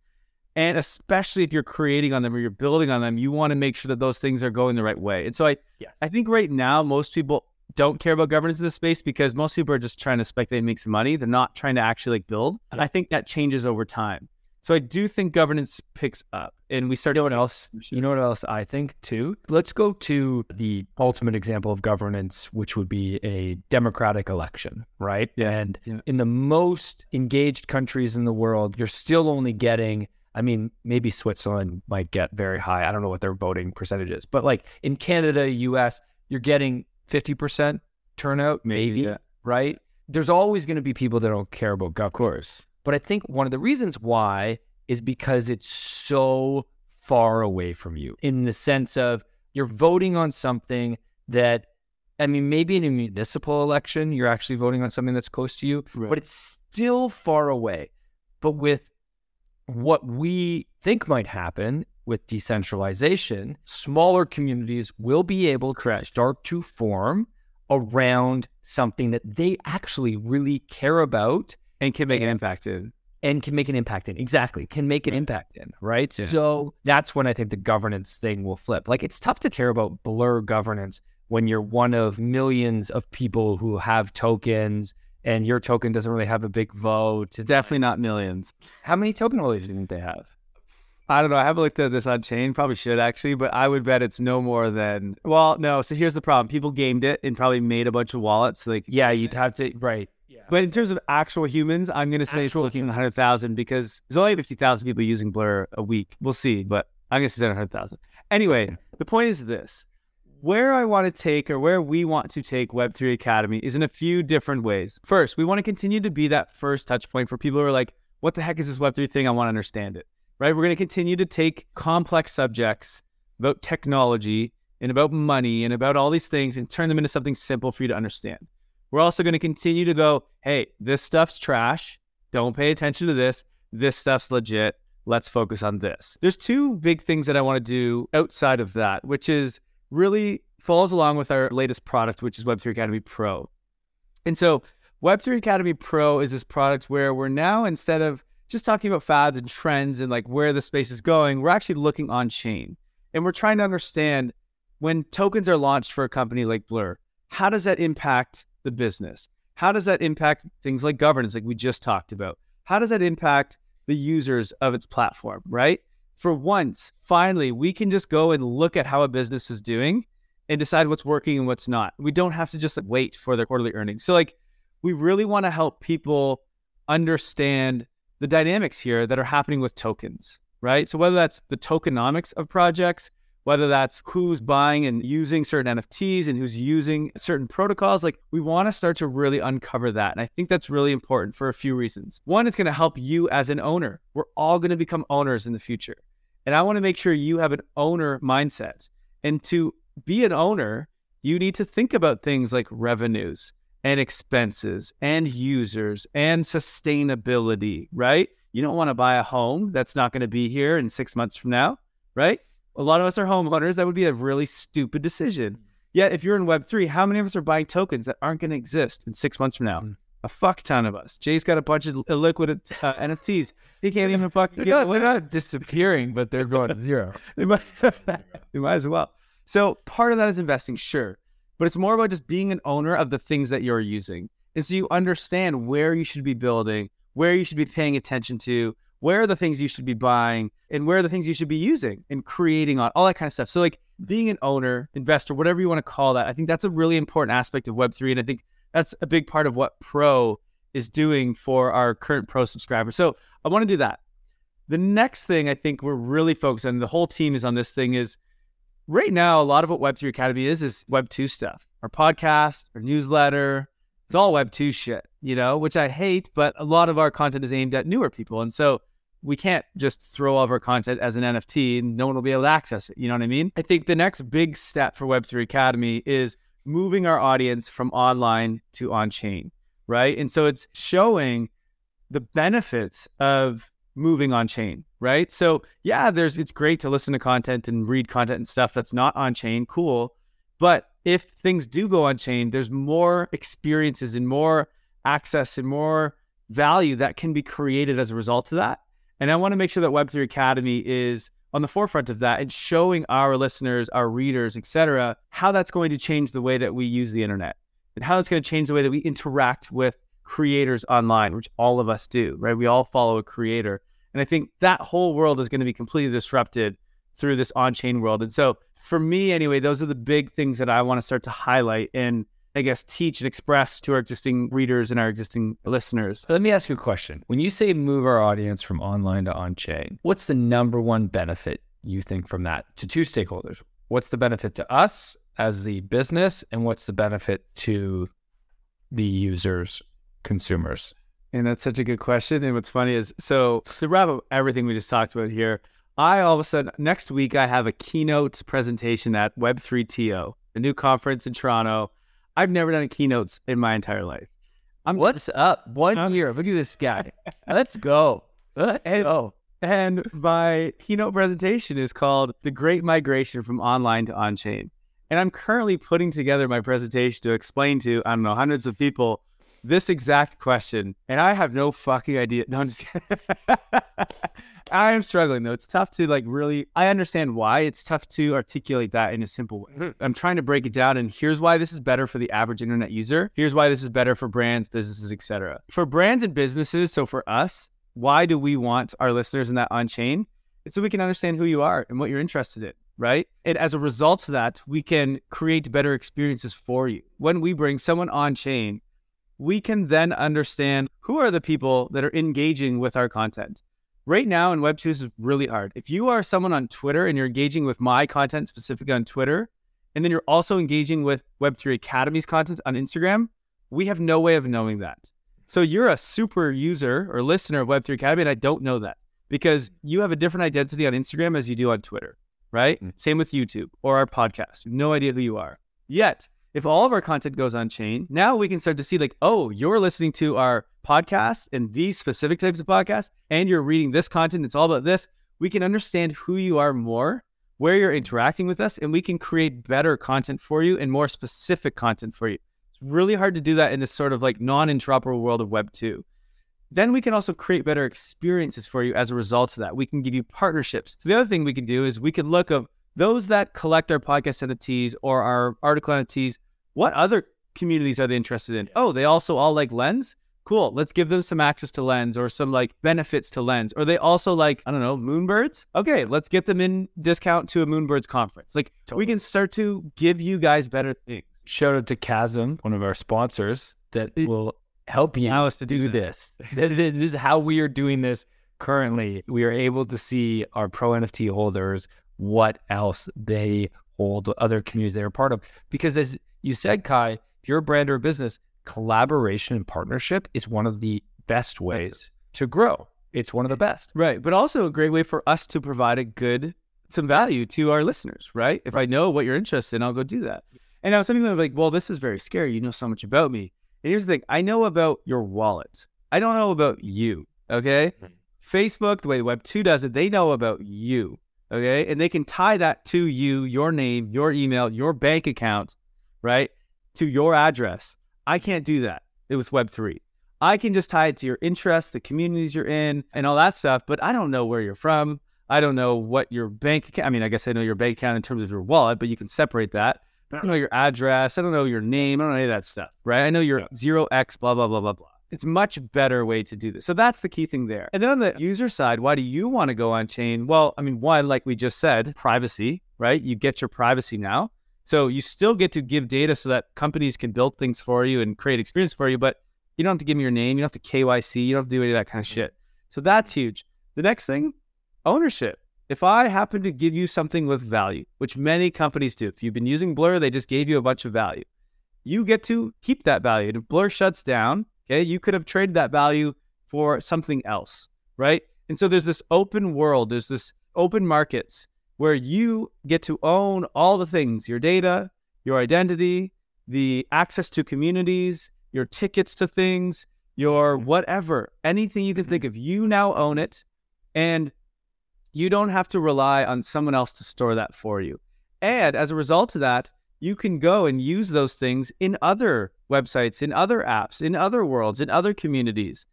And especially if you're creating on them or you're building on them, you want to make sure that those things are going the right way. And so I, Yes. I think right now most people don't care about governance in this space because most people are just trying to speculate and make some money. They're not trying to actually like build. And I think that changes over time. So I do think governance picks up and we start You know what else? You know what else I think too? Let's go to the ultimate example of governance, which would be a democratic election, right? Yeah. And Yeah. in the most engaged countries in the world, you're still only getting, I mean, maybe Switzerland might get very high. I don't know what their voting percentage is, but like in Canada, US, you're getting 50% turnout, maybe, yeah. right? There's always going to be people that don't care about governance. Of course. But I think one of the reasons why is because it's so far away from you in the sense of you're voting on something that, I mean, maybe in a municipal election, you're actually voting on something that's close to you, Right. but it's still far away. But with what we think might happen with decentralization, smaller communities will be able to start to form around something that they actually really care about and can make an impact in. and can make an impact in. Exactly. Can make an impact in, right? Yeah. So that's when I think the governance thing will flip. Like it's tough to care about blur governance when you're one of millions of people who have tokens and your token doesn't really have a big vote. It's Definitely not millions. How many token holders do you think they have? I don't know. I haven't looked at this on chain. Probably should actually, but I would bet it's no more than. Well, no. So here's the problem: people gamed it and probably made a bunch of wallets. Like, Yeah, you'd have to right. Yeah. but in terms of actual humans, I'm going to say it's Actual looking at 100,000 because there's only 50,000 people using Blur a week. We'll see, but I'm going to say 100,000. Anyway, the point is this: where I want to take, or where we want to take Web3 Academy, is in a few different ways. First, we want to continue to be that first touch point for people who are like, "What the heck is this Web3 thing? I want to understand it." right? We're going to continue to take complex subjects about technology and about money and about all these things and turn them into something simple for you to understand. We're also going to continue to go, hey, this stuff's trash. Don't pay attention to this. This stuff's legit. Let's focus on this. There's two big things that I want to do outside of that, which is really falls along with our latest product, which is Web3 Academy Pro. And so Web3 Academy Pro is this product where we're now, instead of just talking about fads and trends and like where the space is going, we're actually looking on chain. And we're trying to understand when tokens are launched for a company like Blur, how does that impact the business? How does that impact things like governance, like we just talked about? How does that impact the users of its platform, right? For once, finally, we can just go and look at how a business is doing and decide what's working and what's not. We don't have to just like, wait for their quarterly earnings. So, like, we really want to help people understand the dynamics here that are happening with tokens, right? So whether that's the tokenomics of projects, whether that's who's buying and using certain NFTs and who's using certain protocols, like we want to start to really uncover that. And I think that's really important for a few reasons. One, it's going to help you as an owner. We're all going to become owners in the future. And I want to make sure you have an owner mindset. And to be an owner, you need to think about things like revenues and expenses and users and sustainability, right? You don't want to buy a home that's not going to be here in six months from now, right? A lot of us are homeowners. That would be a really stupid decision. Mm. Yet, if you're in Web3, how many of us are buying tokens that aren't going to exist in six months from now? Mm. A fuck ton of us. Jay's got a bunch of illiquid uh, NFTs. He can't even fuck. they're, not, they're not disappearing, but they're going to zero. they, might, they might as well. So, part of that is investing, sure but it's more about just being an owner of the things that you're using. And so you understand where you should be building, where you should be paying attention to, where are the things you should be buying, and where are the things you should be using and creating on, all that kind of stuff. So, like being an owner, investor, whatever you want to call that, I think that's a really important aspect of Web3. And I think that's a big part of what Pro is doing for our current Pro subscribers. So, I want to do that. The next thing I think we're really focused on, the whole team is on this thing, is right now, a lot of what Web3 Academy is is Web2 stuff. Our podcast, our newsletter, it's all Web2 shit, you know, which I hate, but a lot of our content is aimed at newer people. And so we can't just throw all of our content as an NFT and no one will be able to access it. You know what I mean? I think the next big step for Web3 Academy is moving our audience from online to on chain, right? And so it's showing the benefits of moving on chain, right? So yeah, there's it's great to listen to content and read content and stuff that's not on chain, cool. But if things do go on chain, there's more experiences and more access and more value that can be created as a result of that. And I want to make sure that Web3 Academy is on the forefront of that and showing our listeners, our readers, etc., how that's going to change the way that we use the internet and how it's going to change the way that we interact with creators online, which all of us do, right? We all follow a creator. And I think that whole world is going to be completely disrupted through this on chain world. And so, for me, anyway, those are the big things that I want to start to highlight and I guess teach and express to our existing readers and our existing listeners. Let me ask you a question. When you say move our audience from online to on chain, what's the number one benefit you think from that to two stakeholders? What's the benefit to us as the business, and what's the benefit to the users consumers? And that's such a good question. And what's funny is so to wrap up everything we just talked about here, I all of a sudden next week I have a keynote presentation at Web3TO, a new conference in Toronto. I've never done a keynotes in my entire life. I'm What's up? One I'm, year. Look at this guy. Let's go. Let's and, go. And my keynote presentation is called The Great Migration from Online to On Chain. And I'm currently putting together my presentation to explain to, I don't know, hundreds of people this exact question, and I have no fucking idea. No, I'm just I am struggling though. It's tough to like really. I understand why it's tough to articulate that in a simple way. Mm-hmm. I'm trying to break it down, and here's why this is better for the average internet user. Here's why this is better for brands, businesses, etc. For brands and businesses, so for us, why do we want our listeners in that on chain? It's so we can understand who you are and what you're interested in right? And as a result of that, we can create better experiences for you. When we bring someone on chain we can then understand who are the people that are engaging with our content. Right now in Web2 is really hard. If you are someone on Twitter and you're engaging with my content specifically on Twitter, and then you're also engaging with Web3 Academy's content on Instagram, we have no way of knowing that. So you're a super user or listener of Web3 Academy, and I don't know that because you have a different identity on Instagram as you do on Twitter, right? Mm-hmm. Same with YouTube or our podcast. No idea who you are. Yet if all of our content goes on chain, now we can start to see like, oh, you're listening to our podcast and these specific types of podcasts, and you're reading this content. It's all about this. We can understand who you are more, where you're interacting with us, and we can create better content for you and more specific content for you. It's really hard to do that in this sort of like non-interoperable world of Web 2. Then we can also create better experiences for you as a result of that. We can give you partnerships. So the other thing we can do is we can look of those that collect our podcast NFTs or our article NFTs, what other communities are they interested in? Oh, they also all like Lens? Cool. Let's give them some access to Lens or some like benefits to Lens. Or they also like, I don't know, Moonbirds? Okay, let's get them in discount to a Moonbirds conference. Like totally. we can start to give you guys better things. Shout out to Kazm, one of our sponsors, that it, will help you Allow us to do do this. this is how we are doing this currently. We are able to see our pro NFT holders what else they hold, other communities they're a part of. Because as you said, Kyle, if you're a brand or a business, collaboration and partnership is one of the best ways to grow. It's one of the best. Right. But also a great way for us to provide a good, some value to our listeners, right? If I know what you're interested in, I'll go do that. And now some people are like, well, this is very scary. You know so much about me. And here's the thing I know about your wallet, I don't know about you. Okay. Facebook, the way Web 2 does it, they know about you. Okay. And they can tie that to you, your name, your email, your bank account, right? To your address. I can't do that with Web 3. I can just tie it to your interests, the communities you're in, and all that stuff. But I don't know where you're from. I don't know what your bank account. I mean, I guess I know your bank account in terms of your wallet, but you can separate that. I don't know your address. I don't know your name. I don't know any of that stuff, right? I know your zero X, blah blah blah blah blah. It's much better way to do this. So that's the key thing there. And then on the user side, why do you want to go on chain? Well, I mean, one, like we just said, privacy, right? You get your privacy now. So you still get to give data so that companies can build things for you and create experience for you, but you don't have to give me your name. You don't have to KYC. You don't have to do any of that kind of mm-hmm. shit. So that's huge. The next thing, ownership. If I happen to give you something with value, which many companies do, if you've been using Blur, they just gave you a bunch of value. You get to keep that value. And if Blur shuts down, okay, you could have traded that value for something else, right? And so there's this open world, there's this open markets where you get to own all the things your data, your identity, the access to communities, your tickets to things, your mm-hmm. whatever, anything you can mm-hmm. think of. You now own it. And you don't have to rely on someone else to store that for you. And as a result of that, you can go and use those things in other websites, in other apps, in other worlds, in other communities.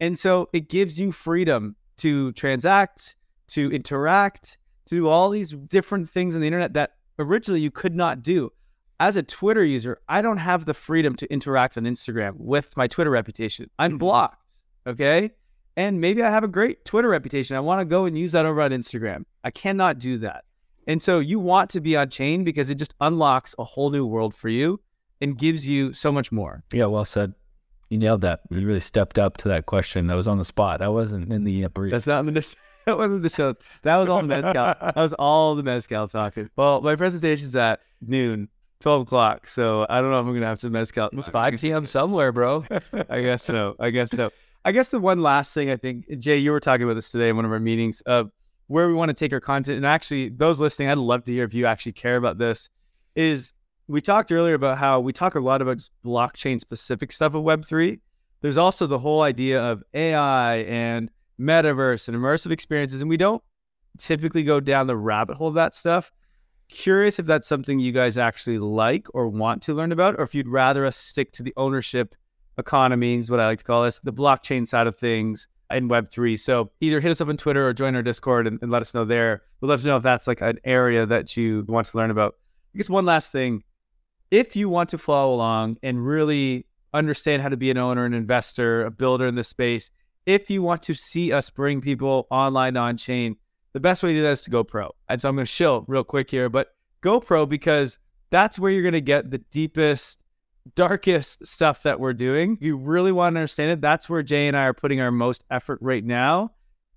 And so it gives you freedom to transact, to interact, to do all these different things on the internet that originally you could not do. As a Twitter user, I don't have the freedom to interact on Instagram with my Twitter reputation. I'm mm-hmm. blocked. Okay. And maybe I have a great Twitter reputation. I want to go and use that over on Instagram. I cannot do that. And so you want to be on chain because it just unlocks a whole new world for you and gives you so much more. Yeah, well said. You nailed that. You really stepped up to that question. That was on the spot. That wasn't in the uh, brief. That's not in the that wasn't the show. That was all the mezcal. that was all the mezcal talking. Well, my presentation's at noon, twelve o'clock. So I don't know if I'm gonna have some mezcal. It's five p.m. somewhere, bro. I guess so. I guess so. I guess the one last thing I think, Jay, you were talking about this today in one of our meetings of where we want to take our content. And actually, those listening, I'd love to hear if you actually care about this. Is we talked earlier about how we talk a lot about blockchain specific stuff of Web3. There's also the whole idea of AI and metaverse and immersive experiences. And we don't typically go down the rabbit hole of that stuff. Curious if that's something you guys actually like or want to learn about, or if you'd rather us stick to the ownership economy, is what I like to call this, the blockchain side of things in Web3. So either hit us up on Twitter or join our Discord and, and let us know there. We'd love to know if that's like an area that you want to learn about. I guess one last thing if you want to follow along and really understand how to be an owner, an investor, a builder in this space, if you want to see us bring people online on chain, the best way to do that is to go pro. And so I'm going to shill real quick here, but go pro because that's where you're going to get the deepest, darkest stuff that we're doing. You really want to understand it, that's where Jay and I are putting our most effort right now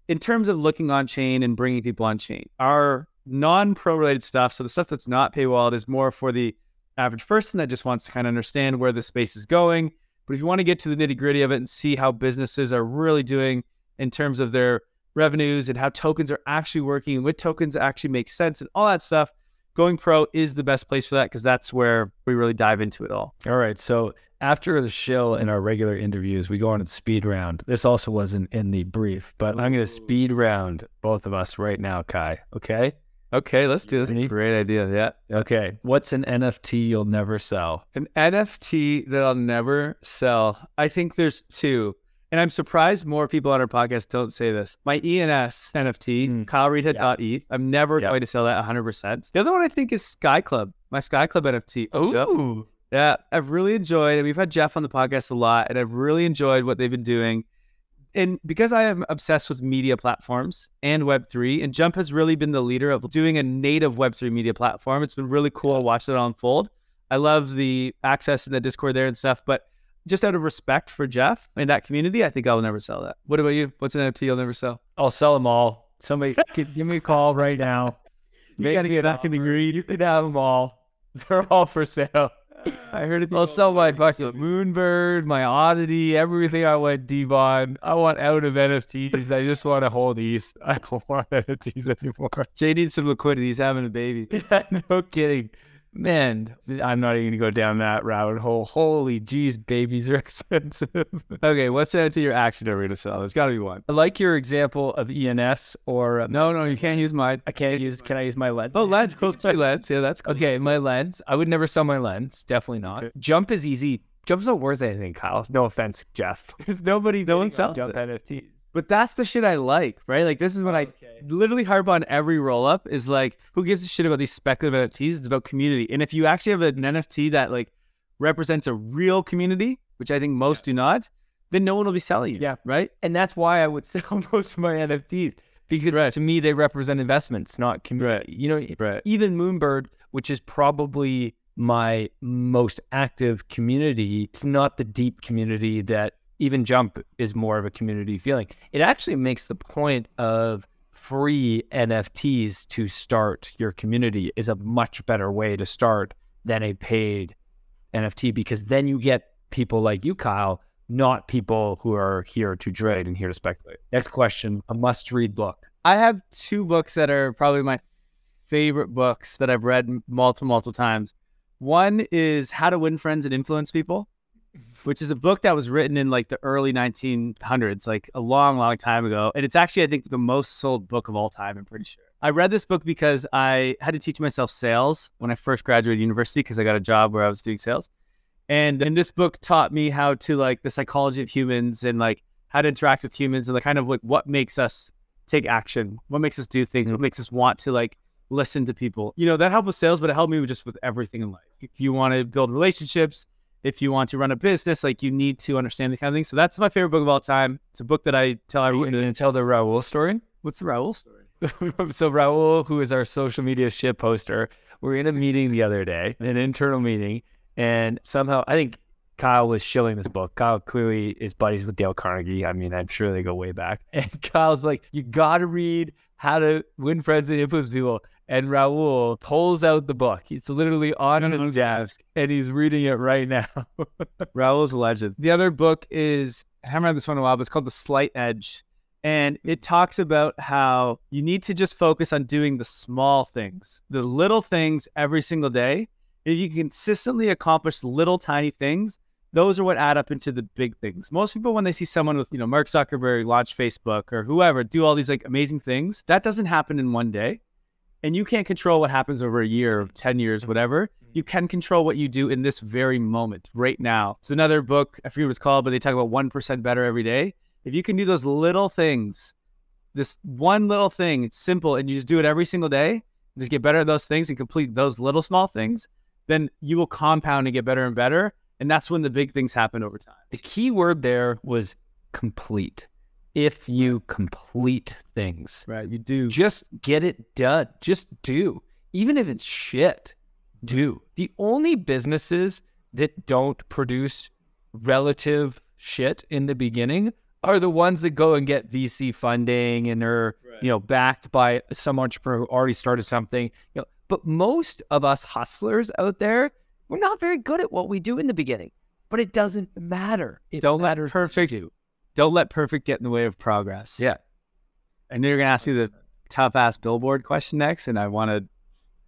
in terms of looking on chain and bringing people on chain. Our non pro related stuff, so the stuff that's not paywalled, is more for the average person that just wants to kind of understand where the space is going. But if you want to get to the nitty gritty of it and see how businesses are really doing in terms of their revenues and how tokens are actually working and what tokens actually make sense and all that stuff, going pro is the best place for that because that's where we really dive into it all. All right. So after the shill in our regular interviews, we go on a speed round. This also wasn't in the brief, but I'm going to speed round both of us right now, Kyle. Okay. Okay, let's do this. Great idea. Yeah. Okay. What's an NFT you'll never sell? An NFT that I'll never sell. I think there's two. And I'm surprised more people on our podcast don't say this. My ENS NFT, Mm. KyleRita.eth. I'm never Yeah. going to sell that 100%. The other one I think is Sky Club, my Sky Club NFT. Oh, Yeah, I've really enjoyed, and we've had Jeff on the podcast a lot, and I've really enjoyed what they've been doing. And because I am obsessed with media platforms and Web3, and Jump has really been the leader of doing a native Web3 media platform. It's been really cool to watch that all unfold. I love the access in the Discord there and stuff, but just out of respect for Jeff and that community, I think I'll never sell that. What about you? What's an NFT you'll never sell? I'll sell them all. Somebody give, give me a call right now. You gotta get back in the greed. You can have them all. They're all for sale. I heard it. I'll sell my fucking Moonbird, my Oddity, everything I went Devon. I want out of NFTs. I just want to hold these. I don't want NFTs anymore. Jay needs some liquidity. He's having a baby. Yeah, no kidding. Man, I'm not even gonna go down that rabbit hole. Holy jeez, babies are expensive. Okay, what's that to your action we're gonna sell? There's got to be one. I like your example of ENS or uh, No, no, you can't use mine. I can't use. Can I use my lens? Oh, lens. Go say lens. Yeah, that's cool. Okay, my lens. I would never sell my lens. Definitely not. Jump is easy. Jump's not worth anything, Kyle. No offense, Jeff. There's nobody. No one sells Jump it. NFTs. But that's the shit I like, right? Like this is what I literally harp on every roll up is like, who gives a shit about these speculative NFTs? It's about community. And if you actually have an NFT that like represents a real community, which I think most do not, then no one will be selling it. Yeah. Right? And that's why I would sell most of my NFTs because to me they represent investments, not community. You know, Right. even Moonbird, which is probably my most active community, it's not the deep community that even Jump is more of a community feeling. It actually makes the point of free NFTs to start your community is a much better way to start than a paid NFT because then you get people like you, Kyle, not people who are here to trade and here to speculate. Next question, a must read book. I have two books that are probably my favorite books that I've read multiple, multiple times. One is How to Win Friends and Influence People, which is a book that was written in like the early 1900s, like a long, long time ago. And it's actually, I think, the most sold book of all time, I'm pretty sure. I read this book because I had to teach myself sales when I first graduated university because I got a job where I was doing sales. And, and this book taught me how to like the psychology of humans and like how to interact with humans and like kind of like what makes us take action, what makes us do things, what makes us want to like listen to people. You know, that helped with sales, but it helped me just with everything in life. If you want to build relationships, if you want to run a business, like you need to understand the kind of thing. So that's my favorite book of all time. It's a book that I tell everyone. to tell the Raul story? What's the Raoul story? so Raul, who is our social media shit poster, we're in a meeting the other day, an internal meeting, and somehow I think Kyle was shilling this book. Kyle clearly is buddies with Dale Carnegie. I mean, I'm sure they go way back. And Kyle's like, "You got to read How to Win Friends and Influence People." And Raul pulls out the book. It's literally on his desk, and he's reading it right now. Raoul's a legend. The other book is I haven't read this one in a while, but it's called The Slight Edge. And it talks about how you need to just focus on doing the small things, the little things every single day. If you consistently accomplish little tiny things, those are what add up into the big things. Most people, when they see someone with, you know, Mark Zuckerberg launch Facebook or whoever do all these like amazing things, that doesn't happen in one day. And you can't control what happens over a year, 10 years, mm-hmm. whatever. Mm-hmm. You can control what you do in this very moment, right now. It's another book, I forget what it's called, but they talk about 1% better every day. If you can do those little things, this one little thing, it's simple, and you just do it every single day, just get better at those things and complete those little small things, then you will compound and get better and better. And that's when the big things happen over time. The key word there was complete. If you complete things, Right. You do. just get it done. Just do. Even if it's shit, do. The only businesses that don't produce relative shit in the beginning are the ones that go and get VC funding and are, you know, backed by some entrepreneur who already started something. You know, but most of us hustlers out there, we're not very good at what we do in the beginning. But it doesn't matter. It Don't let you perfect. Don't let perfect get in the way of progress. Yeah. Know you're going to ask me the tough ass billboard question next, and I want to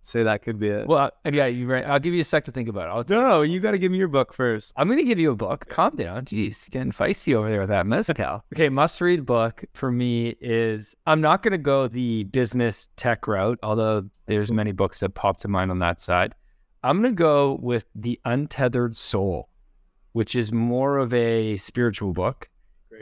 say that could be it. Well, yeah, you're right. I'll give you a sec to think about it. I'll, no, you got to give me your book first. I'm going to give you a book. Calm down. Jeez, getting feisty over there with that mezcal. Okay, must read book for me is I'm not going to go the business tech route, although there's many books that pop to mind on that side. I'm going to go with The Untethered Soul, which is more of a spiritual book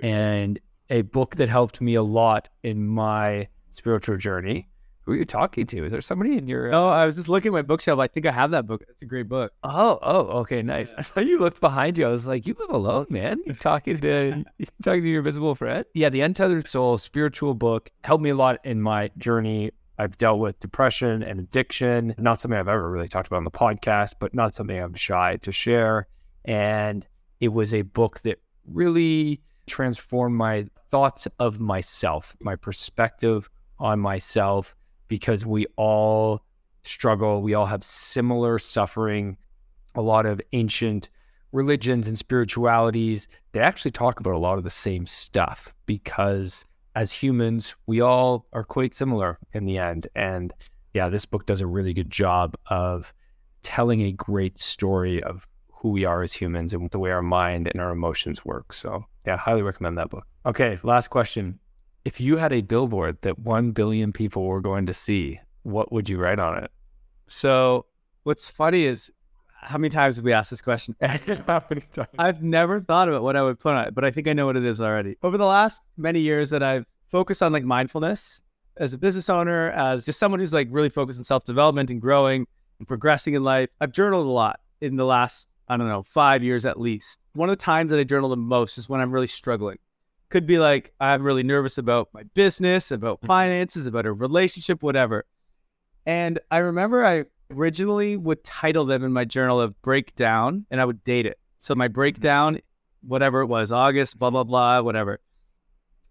and a book that helped me a lot in my spiritual journey. Who are you talking to? Is there somebody in your? Oh, I was just looking at my bookshelf. I think I have that book. It's a great book. Oh, oh, okay, nice. I thought you looked behind you. I was like, you live alone, man. You're talking to you talking to your invisible friend. Yeah, the Untethered Soul spiritual book helped me a lot in my journey. I've dealt with depression and addiction. Not something I've ever really talked about on the podcast, but not something I'm shy to share. And it was a book that really transformed my thoughts of myself, my perspective on myself, because we all struggle. We all have similar suffering. A lot of ancient religions and spiritualities, they actually talk about a lot of the same stuff because as humans, we all are quite similar in the end. And yeah, this book does a really good job of telling a great story of who we are as humans and the way our mind and our emotions work. So, yeah, highly recommend that book. Okay, last question. If you had a billboard that 1 billion people were going to see, what would you write on it? So, what's funny is how many times have we asked this question? How many times? I've never thought about what I would put on it, but I think I know what it is already. Over the last many years that I've focused on like mindfulness as a business owner, as just someone who's like really focused on self development and growing and progressing in life, I've journaled a lot in the last, I don't know, five years at least. One of the times that I journal the most is when I'm really struggling. Could be like I'm really nervous about my business, about mm-hmm. finances, about a relationship, whatever. And I remember I originally would title them in my journal of breakdown and I would date it. So my mm-hmm. breakdown, whatever it was, August, blah, blah, blah, whatever.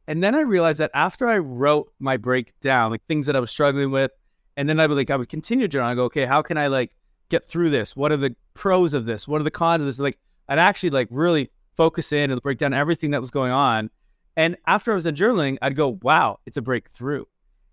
And then I realized that after I wrote my breakdown, like things that I was struggling with, and then I would like I would continue journal. I go, okay, how can I like get through this? What are the pros of this? What are the cons of this? Like I'd actually like really focus in and break down everything that was going on. And after I was in journaling, I'd go, wow, it's a breakthrough.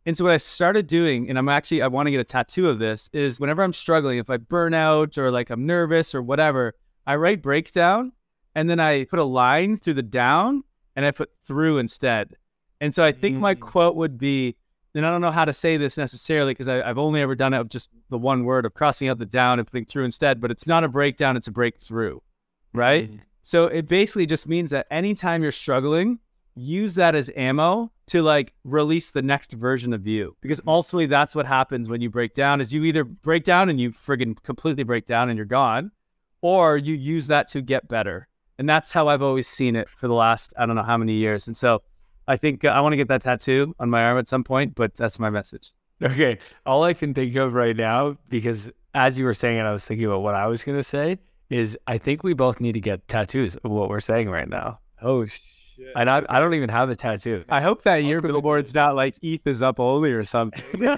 And so what I started doing, and I'm actually I want to get a tattoo of this, is whenever I'm struggling, if I burn out or like I'm nervous or whatever, I write breakdown and then I put a line through the down and I put through instead. And so I think mm. my quote would be, and I don't know how to say this necessarily because I've only ever done it with just the one word of crossing out the down and putting through instead, but it's not a breakdown, it's a breakthrough, right? Mm. So it basically just means that anytime you're struggling, use that as ammo to like release the next version of you because mm-hmm. ultimately that's what happens when you break down is you either break down and you friggin' completely break down and you're gone or you use that to get better and that's how i've always seen it for the last i don't know how many years and so i think uh, i want to get that tattoo on my arm at some point but that's my message okay all i can think of right now because as you were saying it i was thinking about what i was going to say is i think we both need to get tattoos of what we're saying right now oh shit. And I, I don't even have a tattoo. I hope that your billboard's not like ETH is up only or something.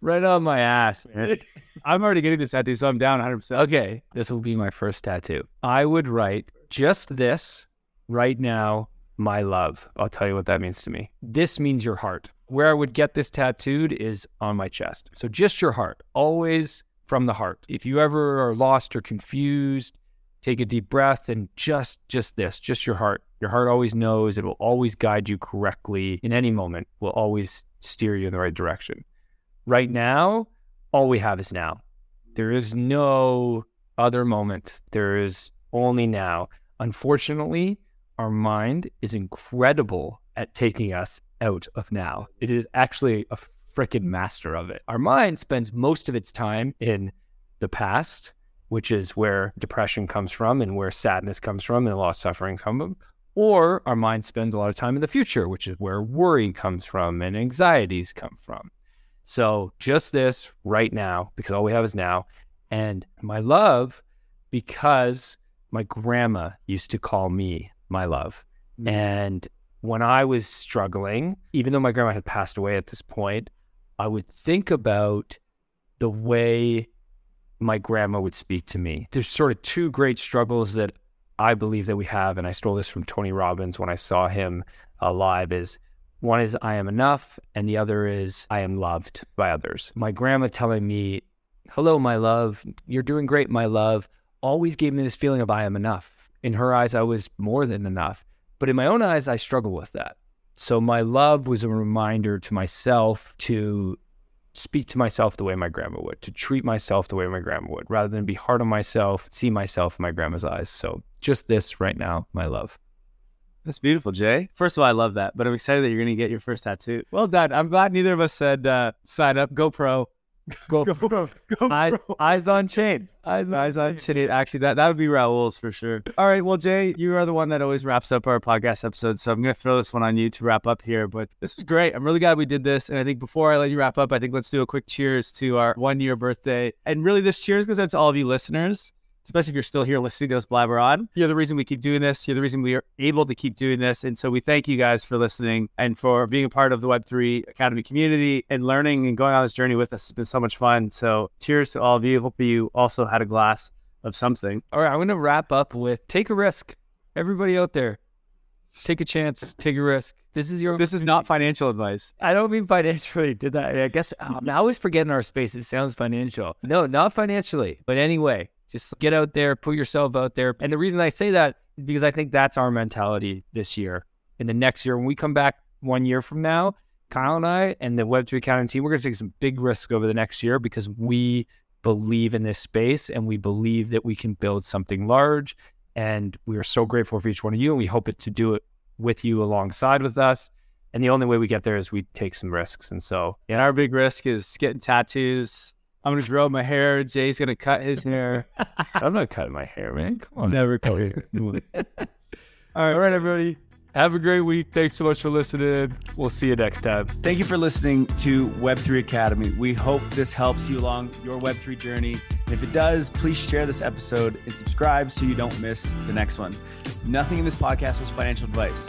right on my ass, man. I'm already getting this tattoo, so I'm down 100%. Okay, this will be my first tattoo. I would write just this right now, my love. I'll tell you what that means to me. This means your heart. Where I would get this tattooed is on my chest. So just your heart, always from the heart. If you ever are lost or confused, take a deep breath and just just this just your heart. Your heart always knows it will always guide you correctly in any moment will always steer you in the right direction. Right now all we have is now. There is no other moment. There is only now. Unfortunately our mind is incredible at taking us out of now. It is actually a freaking master of it our mind spends most of its time in the past which is where depression comes from and where sadness comes from and loss suffering comes from. Or our mind spends a lot of time in the future, which is where worry comes from and anxieties come from. So just this right now, because all we have is now. And my love, because my grandma used to call me my love. Mm-hmm. And when I was struggling, even though my grandma had passed away at this point, I would think about the way my grandma would speak to me. There's sort of two great struggles that I believe that we have, and I stole this from Tony Robbins when I saw him uh, live. Is one is I am enough, and the other is I am loved by others. My grandma telling me, "Hello, my love, you're doing great, my love," always gave me this feeling of I am enough. In her eyes, I was more than enough, but in my own eyes, I struggle with that. So my love was a reminder to myself to speak to myself the way my grandma would, to treat myself the way my grandma would, rather than be hard on myself, see myself in my grandma's eyes. So just this right now, my love. That's beautiful, Jay. First of all, I love that, but I'm excited that you're going to get your first tattoo. Well done. I'm glad neither of us said uh, sign up, GoPro. Go, go, go, go eyes, eyes, on chain. Eyes, eyes on chain. Actually, that, that would be Raul's for sure. All right. Well, Jay, you are the one that always wraps up our podcast episodes. So I'm going to throw this one on you to wrap up here. But this was great. I'm really glad we did this. And I think before I let you wrap up, I think let's do a quick cheers to our one year birthday. And really, this cheers goes out to all of you listeners especially if you're still here listening to us blabber on. You're the reason we keep doing this. You're the reason we are able to keep doing this. And so we thank you guys for listening and for being a part of the Web3 Academy community and learning and going on this journey with us. It's been so much fun. So cheers to all of you. Hope you also had a glass of something. All right, I'm going to wrap up with take a risk. Everybody out there, take a chance, take a risk. This is your. This is not financial advice. I don't mean financially. Did that? I guess um, I always forget in our space. It sounds financial. No, not financially. But anyway, just get out there, put yourself out there. And the reason I say that is because I think that's our mentality this year. In the next year, when we come back one year from now, Kyle and I and the Web3 Academy team, we're going to take some big risks over the next year because we believe in this space and we believe that we can build something large and we are so grateful for each one of you. And we hope it to do it with you alongside with us. And the only way we get there is we take some risks. And so, yeah, our big risk is getting tattoos. I'm gonna grow my hair. Jay's gonna cut his hair. I'm not cutting my hair, man. Come on. Never cut your hair. All right. All right, everybody. Have a great week. Thanks so much for listening. We'll see you next time. Thank you for listening to Web3 Academy. We hope this helps you along your Web3 journey. And if it does, please share this episode and subscribe so you don't miss the next one. Nothing in this podcast was financial advice.